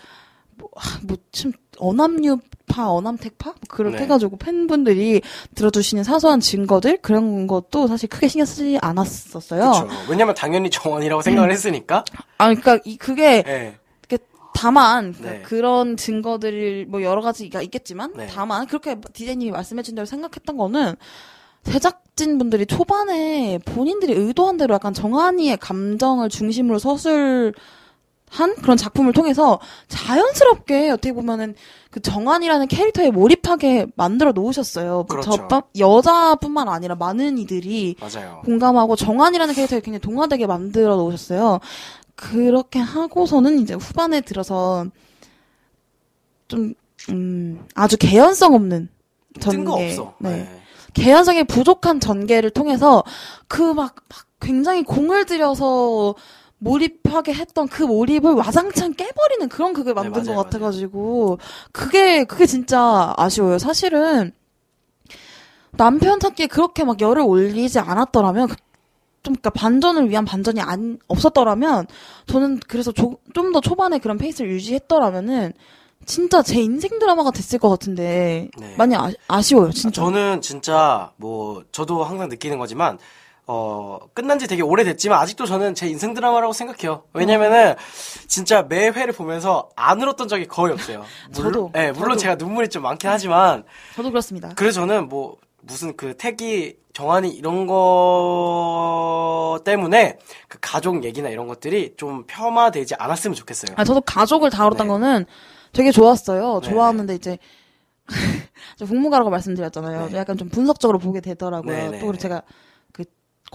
그뭐좀 어남류파 어남택파 뭐 그렇게 네. 해가지고 팬분들이 들어주시는 사소한 증거들 그런 것도 사실 크게 신경 쓰지 않았었어요. 그쵸. 왜냐면 당연히 정원이라고 생각을 했으니까. 아 그러니까 이 그게 네. 다만 그- 네. 그런 증거들이 뭐 여러 가지가 있겠지만 네. 다만 그렇게 디제이님이 말씀해준 대로 생각했던 거는 제작진 분들이 초반에 본인들이 의도한 대로 약간 정한이의 감정을 중심으로 서술 한 그런 작품을 통해서 자연스럽게 어떻게 보면은 그 정한이라는 캐릭터에 몰입하게 만들어 놓으셨어요. 그 그렇죠. 저뿐- 여자뿐만 아니라 많은 이들이 맞아요. 공감하고 정한이라는 캐릭터를 굉장히 동화되게 만들어 놓으셨어요. 그렇게 하고서는 이제 후반에 들어서 좀, 음, 아주 개연성 없는 전개. 네. 네. 개연성이 부족한 전개를 통해서 그 막, 막 굉장히 공을 들여서 몰입하게 했던 그 몰입을 와장창 깨버리는 그런 극을 네, 만든 맞아요, 것 같아가지고 그게 그게 진짜 아쉬워요. 사실은 남편 찾기에 그렇게 막 열을 올리지 않았더라면 그- 좀 그러니까 반전을 위한 반전이 안 없었더라면 저는 그래서 좀 더 초반에 그런 페이스를 유지했더라면은 진짜 제 인생 드라마가 됐을 것 같은데 네. 많이 아, 아쉬워요 진짜. 저는 진짜 뭐 저도 항상 느끼는 거지만 어 끝난 지 되게 오래됐지만 아직도 저는 제 인생 드라마라고 생각해요. 왜냐면은 진짜 매 회를 보면서 안 울었던 적이 거의 없어요. 물론, 저도, 네, 물론 저도. 제가 눈물이 좀 많긴 하지만 저도 그렇습니다. 그래서 저는 뭐 무슨 그 택이 정한이 이런 거 때문에 그 가족 얘기나 이런 것들이 좀 폄하되지 않았으면 좋겠어요. 아, 저도 가족을 다뤘던 네. 거는 되게 좋았어요. 네, 좋았는데 이제 저 국무가라고 말씀드렸잖아요. 네. 약간 좀 분석적으로 보게 되더라고요. 네, 네, 또 그리고 네. 제가 그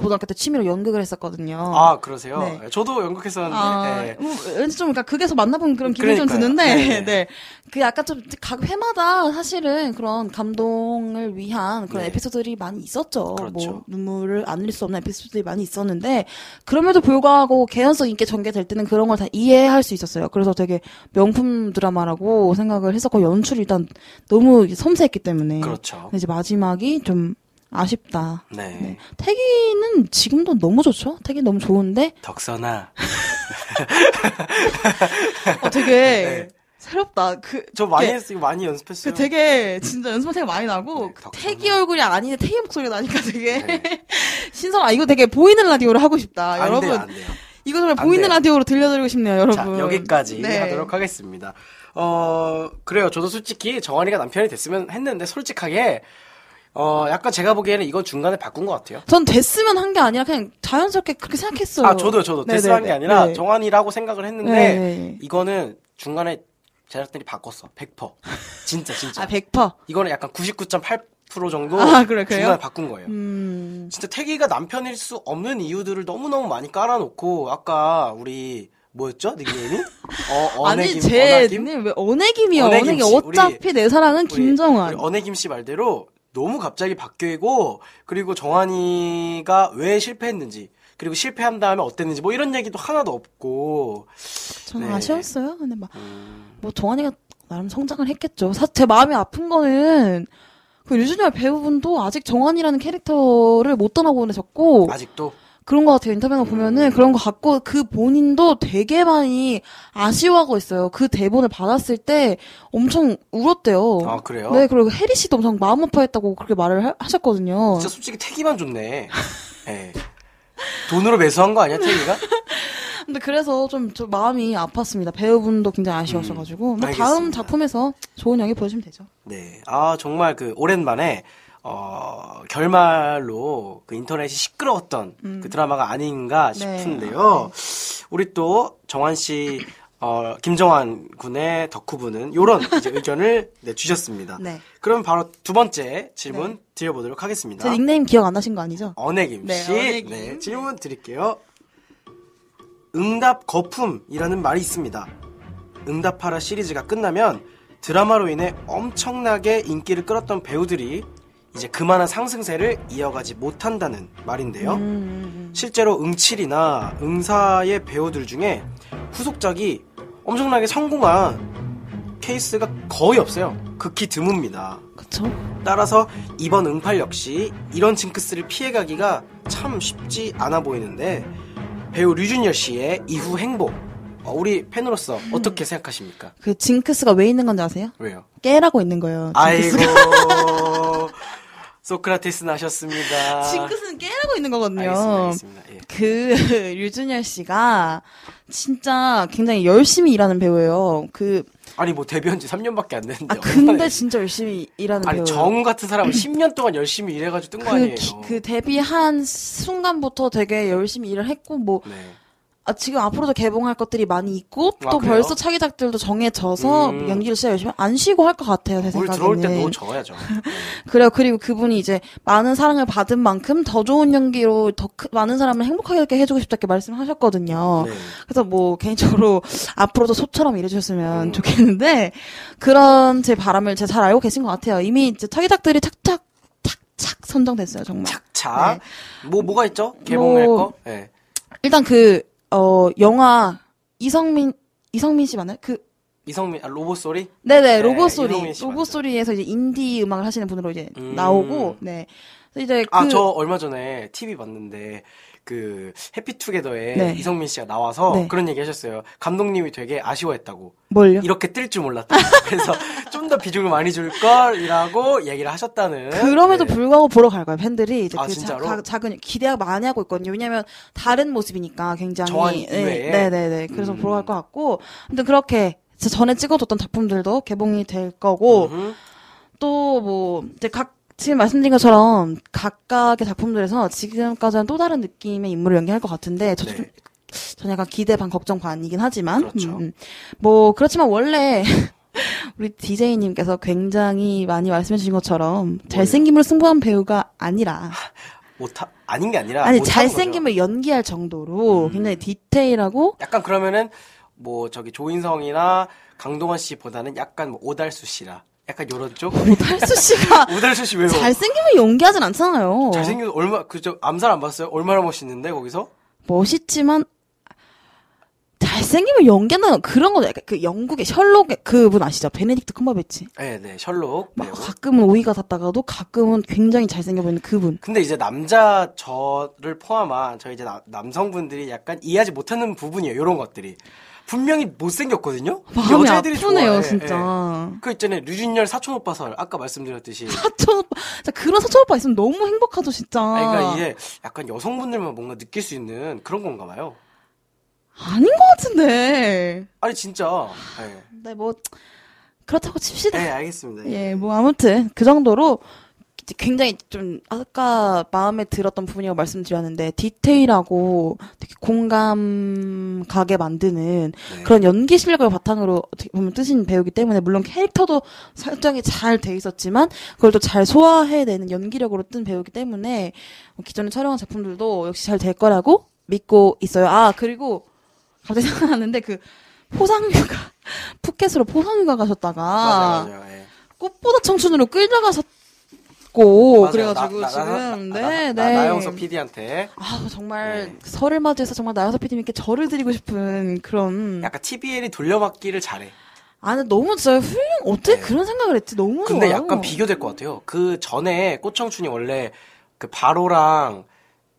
고등학교 때 취미로 연극을 했었거든요. 아 그러세요? 네. 저도 연극했었는데 아, 네. 뭐, 왠지 좀, 그러니까 극에서 만나본 그런 기분이 좀 그러니까요. 드는데, 네, 네. 네. 그 약간 좀, 각 회마다 사실은 그런 감동을 위한 그런 네. 에피소드들이 많이 있었죠. 그렇죠. 뭐, 눈물을 안 흘릴 수 없는 에피소드들이 많이 있었는데, 그럼에도 불구하고 개연성 있게 전개될 때는 그런 걸 다 이해할 수 있었어요. 그래서 되게 명품 드라마라고 생각을 했었고, 연출이 일단 너무 섬세했기 때문에. 그렇죠. 이제 마지막이 좀 아쉽다. 네. 네. 태기는 지금도 너무 좋죠? 태기 너무 좋은데, 덕선아. 어, 되게 네. 새롭다. 그, 저 많이 이게- 했어요. 많이 연습했어요. 그 되게 진짜 연습할 생각 많이 나고 네, 그. 태기 얼굴이 아닌데 태기 목소리가 나니까 되게 네. 신선. 아 이거 되게 보이는 라디오를 하고 싶다, 안 여러분. 돼요, 안 돼요. 이거 정말 안 보이는 돼요. 라디오로 들려드리고 싶네요, 여러분. 자, 여기까지 네. 하도록 하겠습니다. 어, 그래요. 저도 솔직히 정한이가 남편이 됐으면 했는데, 솔직하게, 어, 약간 제가 보기에는 이건 중간에 바꾼 것 같아요. 전 됐으면 한 게 아니라 그냥 자연스럽게 그렇게 생각했어요. 아, 저도요, 저도. 네네네. 데스한 게 아니라 네. 정한이라고 생각을 했는데, 네네. 이거는 중간에 제작진이 바꿨어. 100%. 진짜, 진짜. 아, 100%. 이거는 약간 99.8% 정도 아, 그래? 중간에 바꾼 거예요. 음. 진짜 태기가 남편일 수 없는 이유들을 너무너무 많이 깔아놓고, 아까 우리, 뭐였죠? 닉네임이? 어, 아니, 제? 님왜 언혜김. 씨, 어차피 내 사랑은 우리- 김정환. 우리 언혜김 씨 말대로 너무 갑자기 바뀌고 그리고 정한이가 왜 실패했는지 그리고 실패한 다음에 어땠는지 뭐 이런 얘기도 하나도 없고 저는 네. 아쉬웠어요. 근데 막, 음, 뭐, 정환이가 나름 성장을 했겠죠. 사실 제 마음이 아픈 거는, 그 류준열 배우분도 아직 정환이라는 캐릭터를 못 떠나보내셨고, 아직도 그런 것 같아요. 인터뷰나 보면은 그런 것 같고, 그 본인도 되게 많이 아쉬워하고 있어요. 그 대본을 받았을 때 엄청 울었대요. 아 그래요? 네, 그리고 혜리 씨도 엄청 마음 아파했다고 그렇게 말을 하, 하셨거든요. 진짜 솔직히 태기만 좋네. 예. 돈으로 매수한 거 아니야 태기가? 근데 그래서 좀, 좀 마음이 아팠습니다. 배우분도 굉장히 아쉬워하셔가지고. 뭐 다음 음. 작품에서 좋은 연기 보여주시면 되죠. 네. 아, 정말 그 오랜만에, 어, 결말로 그 인터넷이 시끄러웠던 그 드라마가 아닌가 네. 싶은데요. 우리 또 정환 씨, 어, 김정환 군의 덕후분은 이제 의견을 네, 주셨습니다. 네. 그럼 바로 두 번째 질문 드려보도록 하겠습니다. 제 닉네임 기억 안 나신 거 아니죠? 언혜김 네, 씨. 네, 질문 드릴게요. 응답 거품이라는 말이 있습니다. 응답하라 시리즈가 끝나면 드라마로 인해 엄청나게 인기를 끌었던 배우들이 이제 그만한 상승세를 이어가지 못한다는 말인데요. 음, 실제로 응칠이나 응사의 배우들 중에 후속작이 엄청나게 성공한 케이스가 거의 없어요. 극히 드뭅니다. 그쵸? 따라서 이번 응팔 역시 이런 징크스를 피해가기가 참 쉽지 않아 보이는데 배우 류준열 씨의 이후 행보 어, 우리 팬으로서 어떻게 생각하십니까? 그 징크스가 왜 있는 건지 아세요? 왜요? 깨라고 있는 거예요. 아이고 징크스가. 소크라테스 나셨습니다. 징크스는 깨라고 있는 거거든요. 알겠습니다. 알겠습니다. 예. 그 류준열 씨가 진짜 굉장히 열심히 일하는 배우예요. 그 아니 뭐 데뷔한 지 3년밖에 안 됐는데 아, 근데 진짜 열심히 일하는 아니 배우예요. 정우 같은 사람은 10년 동안 열심히 일해 가지고 뜬거 그, 아니에요? 기- 그 데뷔한 순간부터 되게 열심히 일을 했고 뭐 네. 아, 지금 앞으로도 개봉할 것들이 많이 있고 아, 또 그래요? 벌써 차기작들도 정해져서 음. 연기를 진짜 열심히 안 쉬고 할 것 같아요 제물 생각에는. 들어올 때 넣어 적어야죠. 그래요. 그리고 그분이 이제 많은 사랑을 받은 만큼 더 좋은 연기로 더 크- 많은 사람을 행복하게 해주고 싶다 이렇게 말씀하셨거든요. 네. 그래서 뭐 개인적으로 앞으로도 소처럼 일해주셨으면 음. 좋겠는데 그런 제 바람을 제가 잘 알고 계신 것 같아요. 이미 이제 차기작들이 착착 착착 선정됐어요 정말. 착착. 뭐 뭐가 있죠? 개봉할 뭐- 거? 네. 일단 그 어 영화 이성민 이성민 씨 맞나요? 그 이성민 아, 로봇 소리? 네네 네, 로봇 소리 로봇. 소리에서 이제 인디 음악을 하시는 분으로 이제 음. 나오고 네 이제 아 그- 저 얼마 전에 TV 봤는데 그 해피투게더에 네. 이성민 씨가 나와서 네. 그런 얘기 하셨어요. 감독님이 되게 아쉬워했다고. 뭘요? 이렇게 뜰 줄 몰랐다. 그래서 좀 더 비중을 많이 줄 걸이라고 얘기를 하셨다는. 그럼에도 네. 불구하고 보러 갈 거예요 팬들이 이제 아, 그 진짜로? 자, 작은 기대가 많이 하고 있거든요 왜냐면 다른 모습이니까 굉장히 정한 네, 이외에? 네네 네 그래서 음. 보러 갈 것 같고 근데 그렇게 전에 찍어뒀던 작품들도 개봉이 될 거고 음흠. 또뭐 이제 각 지금 말씀드린 것처럼 각각의 작품들에서 지금까지는 또 다른 느낌의 인물을 연기할 것 같은데 저도 네. 좀 저는 약간 기대 반 걱정 반이긴 하지만 그렇죠. 음, 음. 뭐 그렇지만 원래 우리 DJ님께서 굉장히 많이 말씀해 주신 것처럼 잘생김으로 승부한 배우가 아니라 못하 아닌 게 아니라 아니. 잘생김을 연기할 정도로 음. 굉장히 디테일하고 약간 그러면은 뭐 저기 조인성이나 강동원 씨보다는 약간 뭐 오달수 씨라 약간 요런 쪽. 탈수 씨가 오달수 씨 왜요? 잘생김을 연기하진 않잖아요. 잘생긴 얼마 그저 암살 안 봤어요? 얼마나 멋있는데 거기서? 멋있지만 잘생김을 연기한다는 그런 거죠. 약간 그 영국의 셜록의 그분 아시죠? 베네딕트 컴버배치. 네, 네 셜록. 막 배우. 가끔은 오이 같다가도 가끔은 굉장히 잘생겨 보이는 그분. 근데 이제 남자 저를 포함한 저희 이제 나- 남성분들이 약간 이해하지 못하는 부분이에요. 이런 것들이 분명히 못생겼거든요? 마음이 여자애들이 아프네요, 좋아해. 진짜. 예. 그 있잖아요. 류준열 사촌 오빠설. 아까 말씀드렸듯이. 사촌 오빠, 진짜 그런 사촌 오빠 있으면 너무 행복하죠, 진짜. 아니, 그러니까 이게 약간 여성분들만 뭔가 느낄 수 있는 그런 건가 봐요. 아닌 것 같은데. 아니, 진짜. 예. 네, 뭐, 그렇다고 칩시다. 네, 알겠습니다. 예, 뭐, 아무튼, 그 정도로 굉장히 좀, 아까 마음에 들었던 부분이라고 말씀드렸는데, 디테일하고 되게 공감 가게 만드는 네. 그런 연기 실력을 바탕으로 어떻게 보면 뜨신 배우기 때문에, 물론 캐릭터도 설정이 잘 돼 있었지만, 그걸 또 잘 소화해내는 연기력으로 뜬 배우기 때문에, 뭐 기존에 촬영한 작품들도 역시 잘 될 거라고 믿고 있어요. 아, 그리고, 갑자기 생각났는데, 그, 포상휴가, 푸켓으로 포상휴가 가셨다가, 맞아요, 맞아요. 예. 꽃보다 청춘으로 끌려가셨 고 맞아요. 그래가지고 나- 나- 지금 나- 네, 나- 네. 나영석 PD한테 아 정말 네. 설을 맞이해서 정말 나영석 PD님께 절을 드리고 싶은 그런 약간 TBL이 돌려막기를 잘해. 아 근데 너무 진짜 훌륭 어떻게 네. 그런 생각을 했지 너무 근데 좋아요. 약간 비교될 것 같아요. 그 전에 꽃청춘이 원래 그 바로랑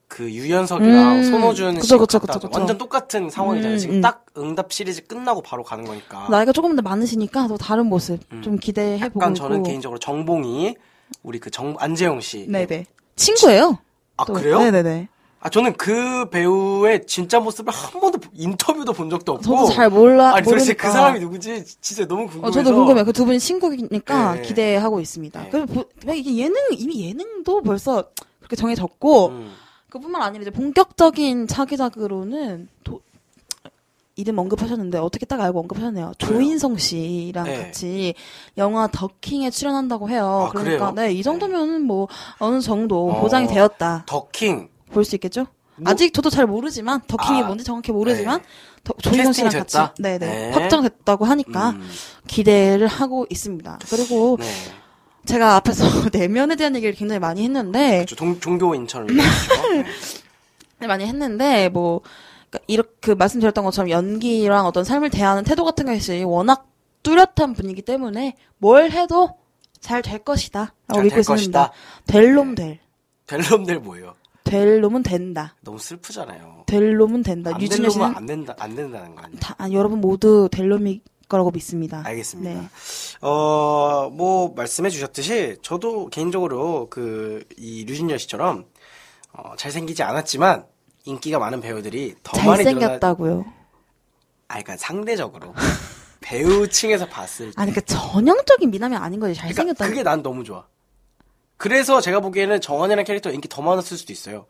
그 유연석이랑 음, 손호준 그쵸, 그쵸, 그쵸. 그쵸. 완전 똑같은 상황이잖아요. 음, 지금 음. 딱 응답 시리즈 끝나고 바로 가는 거니까. 나이가 조금 더 많으시니까 또 다른 모습 좀 기대해 보고 음. 약간 저는 있고. 개인적으로 정봉이 우리 그 정 안재영 씨. 네네 친구예요. 아 또. 그래요? 네네네. 아 저는 그 배우의 진짜 모습을 한 번도 인터뷰도 본 적도 없고. 저도 잘 몰라 아니 도대체 모르니까. 그 사람이 누구지 진짜 너무 궁금해서. 어, 저도 궁금해요. 그 두 분이 친구니까 네. 기대하고 있습니다. 네. 보- 이게 예능 이미 예능도 벌써 그렇게 정해졌고 음. 그뿐만 아니라 이제 본격적인 차기작으로는 도- 이름 언급하셨는데 어떻게 딱 알고 언급하셨네요. 조인성 씨랑 네. 같이 영화 더킹에 출연한다고 해요. 아, 그러니까? 네, 이 정도면은 뭐 어느 정도 어. 보장이 되었다 더킹 볼 수 있겠죠? 뭐- 아직 저도 잘 모르지만 더킹이 아, 뭔지 정확히 모르지만 네. 더- 조인성 씨랑 같이? 네네 네. 확정됐다고 하니까 음. 기대를 하고 있습니다. 그리고 네. 제가 앞에서 내면에 대한 얘기를 굉장히 많이 했는데 그렇죠. 종, 종교인처럼. 네. 네, 많이 했는데 뭐 이렇게 그 말씀드렸던 것처럼 연기랑 어떤 삶을 대하는 태도 같은 것이 워낙 뚜렷한 분이기 때문에 뭘 해도 잘 될 것이다 라고 잘 믿고 될 있습니다. 것이다. 될 놈 될. 될 놈들 뭐예요? 될 놈은 된다. 너무 슬프잖아요. 될 놈은 된다. 유진혜 씨는 놈은 안 된다 안 된다는 거 아니에요? 다, 아, 여러분 모두 될 놈일 거라고 믿습니다. 알겠습니다. 네. 어, 뭐, 말씀해 주셨듯이, 저도 개인적으로 그, 이 류진열 씨처럼, 어, 잘생기지 않았지만, 인기가 많은 배우들이 더 많이 늘어나, 잘생겼다고요. 아, 그러니까 상대적으로. 배우층에서 봤을 때. 아니 그 전형적인 미남이 아닌 거지 그러니까 잘생겼다. 그게 난 너무 좋아. 그래서 제가 보기에는 정원이라는 캐릭터 인기 더 많았을 수도 있어요.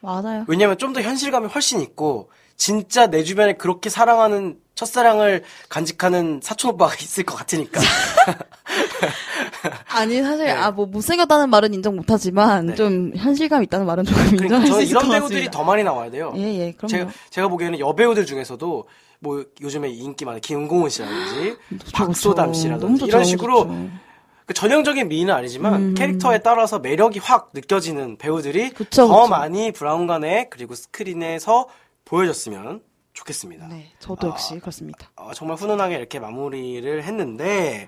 맞아요. 왜냐면 좀더 현실감이 훨씬 있고, 진짜 내 주변에 그렇게 사랑하는 첫사랑을 간직하는 사촌 오빠가 있을 것 같으니까. 아니 사실 네. 아뭐 못생겼다는 말은 인정 못하지만 네. 좀 현실감 있다는 말은 조금 그러니까 인정할 수 저는 있을 이런 것 배우들이. 더 많이 나와야 돼요. 예예 그럼요. 제가, 제가 보기에는 여배우들 중에서도 뭐 요즘에 인기 많은 김은공은 씨라든지 박소담. 씨라든지 이런 식으로 좋죠. 그 전형적인 미인은 아니지만 음. 캐릭터에 따라서 매력이 확 느껴지는 배우들이 그쵸, 더 그쵸. 많이 브라운관에 그리고 스크린에서 보여줬으면 좋겠습니다. 네, 저도 역시 그렇습니다. 어, 정말 훈훈하게 이렇게 마무리를 했는데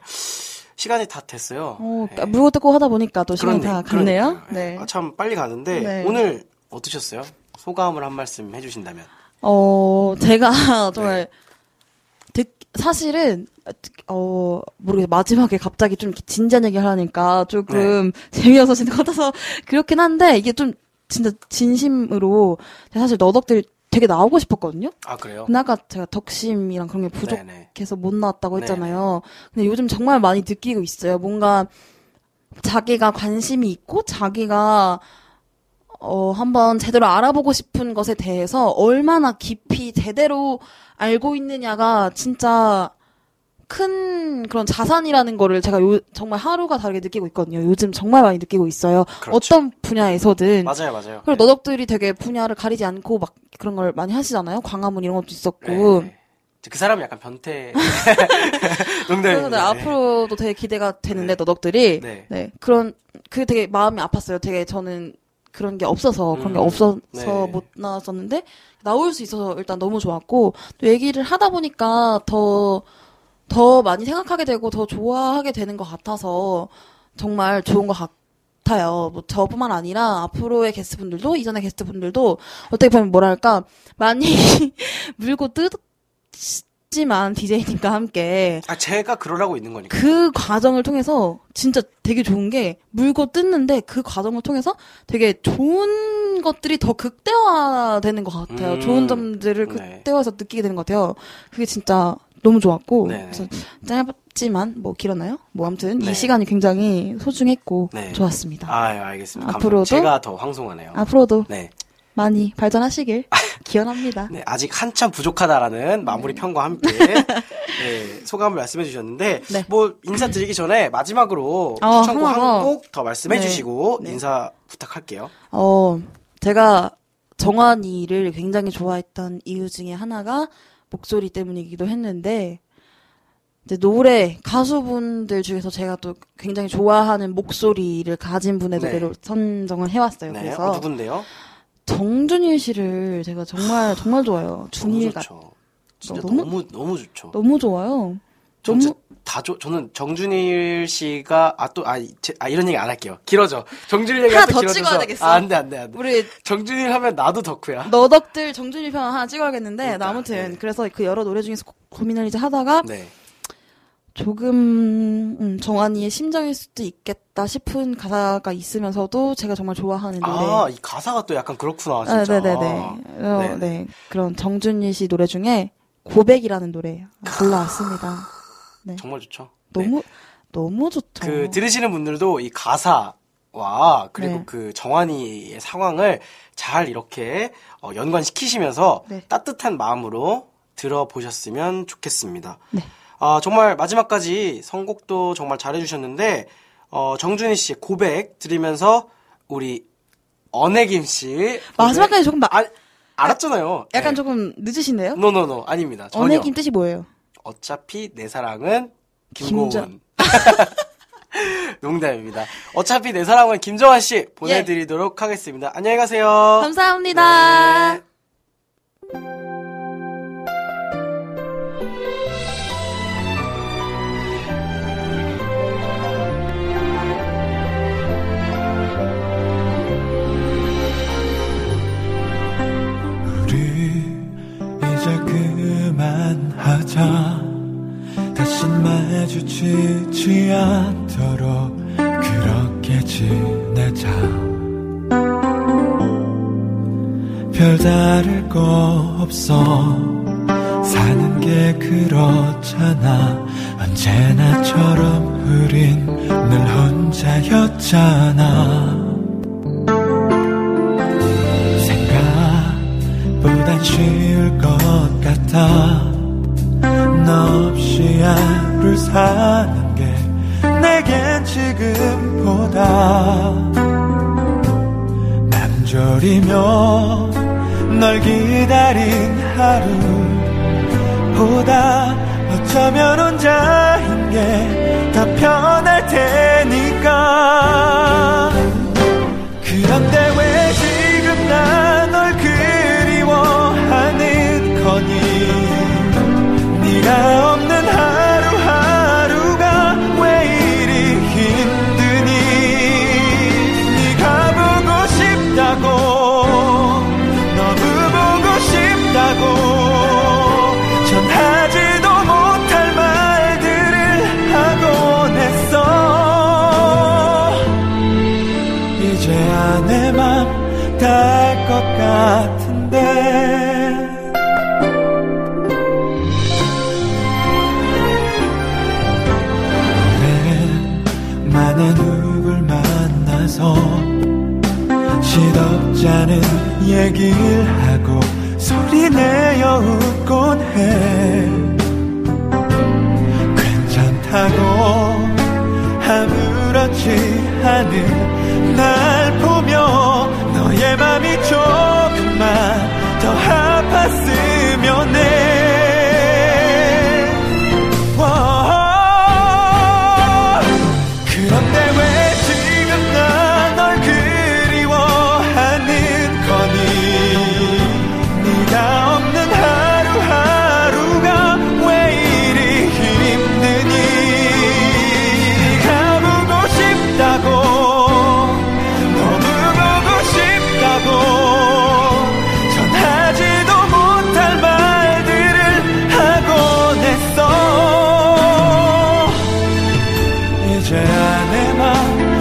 시간이 다 됐어요. 어, 네. 물고 뜯고 하다 보니까 또 시간이 다 갔네요. 그러니까요. 네. 아, 참 빨리 가는데 네. 오늘 어떠셨어요? 소감을 한 말씀 해주신다면. 어, 제가 정말 네. 듣, 사실은 어 모르겠어요 마지막에 갑자기 좀 진지한 얘기를 하니까 조금 네. 재미없어지는 것 같아서 그렇긴 한데 이게 좀 진짜 진심으로 사실 너덕들 되게 나오고 싶었거든요. 아 그래요? 근데 아까 제가 덕심이랑 그런 게 부족 네네. 해서 못 나왔다고 했잖아요. 근데 요즘 정말 많이 느끼고 있어요. 뭔가 자기가 관심이 있고 자기가 어 한번 제대로 알아보고 싶은 것에 대해서 얼마나 깊이 제대로 알고 있느냐가 진짜 큰 그런 자산이라는 거를 제가 요, 정말 하루가 다르게 느끼고 있거든요. 요즘 정말 많이 느끼고 있어요. 그렇죠. 어떤 분야에서든. 맞아요, 맞아요. 그리고 너덕들이 되게 분야를 가리지 않고 막 그런 걸 많이 하시잖아요. 광화문 이런 것도 있었고. 네. 그 사람이 약간 변태 농담입니다. 그래서 네, 네. 앞으로도 되게 기대가 되는데 너덕들이 네. 네. 그런 그 되게 마음이 아팠어요. 되게 저는 그런 게 없어서 그런 게 음, 없어서 네. 못 나왔었는데 나올 수 있어서 일단 너무 좋았고 또 얘기를 하다 보니까 더 더 많이 생각하게 되고 더 좋아하게 되는 것 같아서 정말 좋은 것 같아요. 뭐 저뿐만 아니라 앞으로의 게스트분들도 이전의 게스트분들도 어떻게 보면 뭐랄까 많이 물고 뜯 쉽지만 DJ님과 함께 아, 제가 그러라고 있는 거니까. 그 과정을 통해서 진짜 되게 좋은 게 물고 뜯는데 그 과정을 통해서 되게 좋은 것들이 더 극대화되는 것 같아요. 음, 좋은 점들을 네. 극대화해서 느끼게 되는 것 같아요. 그게 진짜 너무 좋았고 네네. 그래서 짧지만 뭐 길었나요? 뭐 아무튼 네. 이 시간이 굉장히 소중했고 네. 좋았습니다. 아, 알겠습니다. 앞으로도? 제가 더 황송하네요. 앞으로도 네. 많이 발전하시길 기원합니다. 네, 아직 한참 부족하다라는 마무리 평과 함께 네, 소감을 말씀해 주셨는데 네. 뭐 인사드리기 전에 마지막으로 어, 추천곡 한 곡 더 말씀해 네. 주시고 네. 인사 부탁할게요. 어, 제가 정환이를 굉장히 좋아했던 이유 중에 하나가 목소리 때문이기도 했는데, 이제 노래, 가수분들 중에서 제가 또 굉장히 좋아하는 목소리를 가진 분의 네. 노래로 선정을 해왔어요. 네, 그래서 어, 누군데요? 정준일 씨를 제가 정말, 정말 좋아해요. 너무 준일가. 좋죠. 진짜 너무- 너무 너무 좋죠. 너무 좋아요. 너무, 다 좋. 저는 정준일 씨가 아또아 이런 얘기 안 할게요. 길어져. 정준일 얘기 하나 더 길어져서 찍어야 되겠어. 아, 안돼 안돼 안돼. 우리 정준일 하면 나도 덕후야. 너덕들 정준일 편 하나 찍어야겠는데, 그러니까, 아무튼, 네. 그래서 그 여러 노래 중에서 고- 고민을 이제 하다가, 네. 조금 음, 정한이의 심정일 수도 있겠다 싶은 가사가 있으면서도 제가 정말 좋아하는 노래. 아, 이 가사가 또 약간 그렇구나, 아, 진짜. 네네네. 어, 네네. 네. 그런 정준일 씨 노래 중에 고백이라는 노래 골라왔습니다. 네. 정말 좋죠. 네. 너무 너무 좋죠. 그 들으시는 분들도 이 가사 와 그리고 네. 그 정환이의 상황을 잘 이렇게 어, 연관시키시면서 네. 따뜻한 마음으로 들어보셨으면 좋겠습니다. 네. 아, 정말 마지막까지 선곡도 정말 잘해주셨는데 어, 정준희 씨의 고백 들으면서 우리 언혜김 씨 마지막까지 조금 마- 아, 알았잖아요. 약간 네. 조금 늦으신데요? 노노노 아닙니다. 전혀. 언혜김 뜻이 뭐예요? 어차피 내 사랑은 김고은. 김정- 농담입니다. 어차피 내 사랑은 김정환 씨 보내드리도록 하겠습니다. 안녕히 가세요. 감사합니다. 네. 자 다시 마주치지 않도록 그렇게 지내자. 별다를 거 없어. 사는 게 그렇잖아. 언제나처럼 우린 늘 혼자였잖아. 생각보단 쉬울 것 같아 너 없이 하루 사는 게 내겐 지금보다 맘졸이며 널 기다린 하루보다 어쩌면 혼자인 게 더 편할 테니까. 그런데 왜 지금 나 네 시덥잖은 얘기를 하고 소리내어 웃곤 해. 괜찮다고 아무렇지 않은 날 내 맘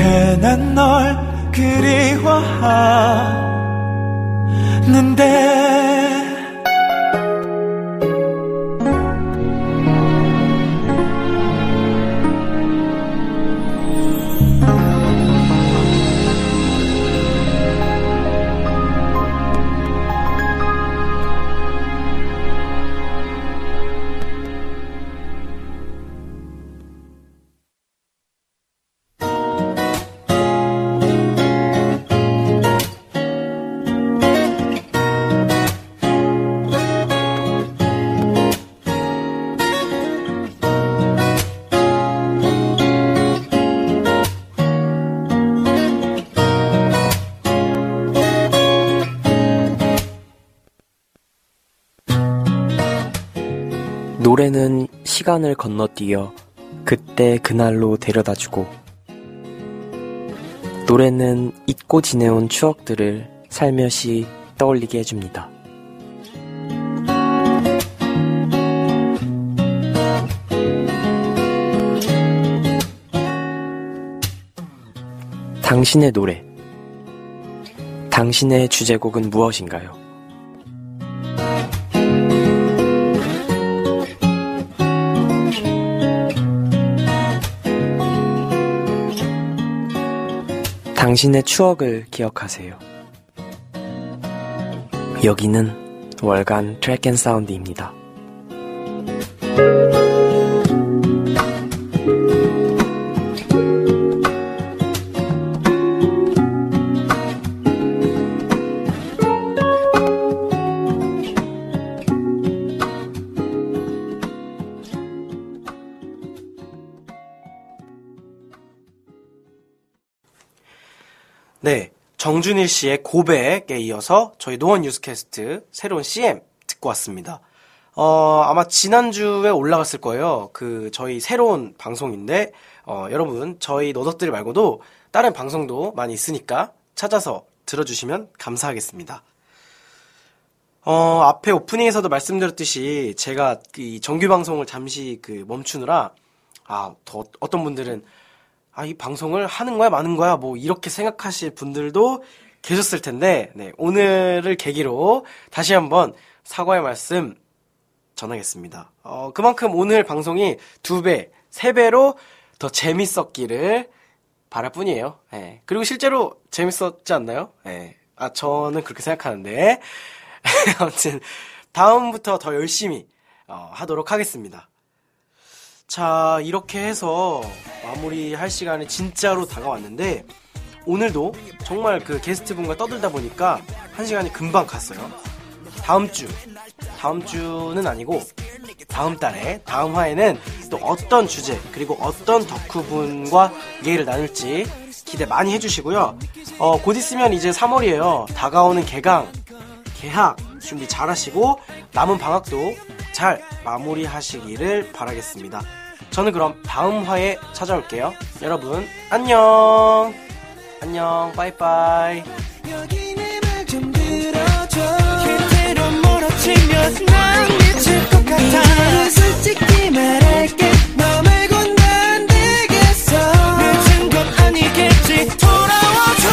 이 시간을 건너뛰어 그때 그날로 데려다주고 노래는 잊고 지내온 추억들을 살며시 떠올리게 해줍니다. 당신의 노래. 당신의 주제곡은 무엇인가요? 당신의 추억을 기억하세요. 여기는 월간 트랙 앤 사운드입니다. 정준일 씨의 고백에 이어서 저희 노원 뉴스캐스트 새로운 CM 듣고 왔습니다. 어, 아마 지난주에 올라갔을 거예요. 그, 저희 새로운 방송인데, 어, 여러분, 저희 노덕들 말고도 다른 방송도 많이 있으니까 찾아서 들어주시면 감사하겠습니다. 어, 앞에 오프닝에서도 말씀드렸듯이 제가 이 정규 방송을 잠시 그 멈추느라, 아, 더, 어떤 분들은 아, 이 방송을 하는 거야, 마는 거야, 뭐, 이렇게 생각하실 분들도 계셨을 텐데, 네, 오늘을 계기로 다시 한번 사과의 말씀 전하겠습니다. 어, 그만큼 오늘 방송이 두 배, 세 배로 더 재밌었기를 바랄 뿐이에요. 예. 그리고 실제로 재밌었지 않나요? 예. 아, 저는 그렇게 생각하는데. 아무튼, 다음부터 더 열심히, 어, 하도록 하겠습니다. 자, 이렇게 해서 마무리할 시간이 진짜로 다가왔는데, 오늘도 정말 그 게스트분과 떠들다 보니까 한 시간이 금방 갔어요. 다음 주, 다음 주는 아니고, 다음 달에, 다음 화에는 또 어떤 주제, 그리고 어떤 덕후분과 얘기를 나눌지 기대 많이 해주시고요. 어, 곧 있으면 이제 3월이에요. 다가오는 개강, 개학 준비 잘 하시고, 남은 방학도 잘 마무리하시기를 바라겠습니다. 저는 그럼 다음 화에 찾아올게요. 여러분, 안녕! 안녕, 빠이빠이. 솔직히 말할게 너 말곤 난 되겠어 미친 건 아니겠지 돌아와줘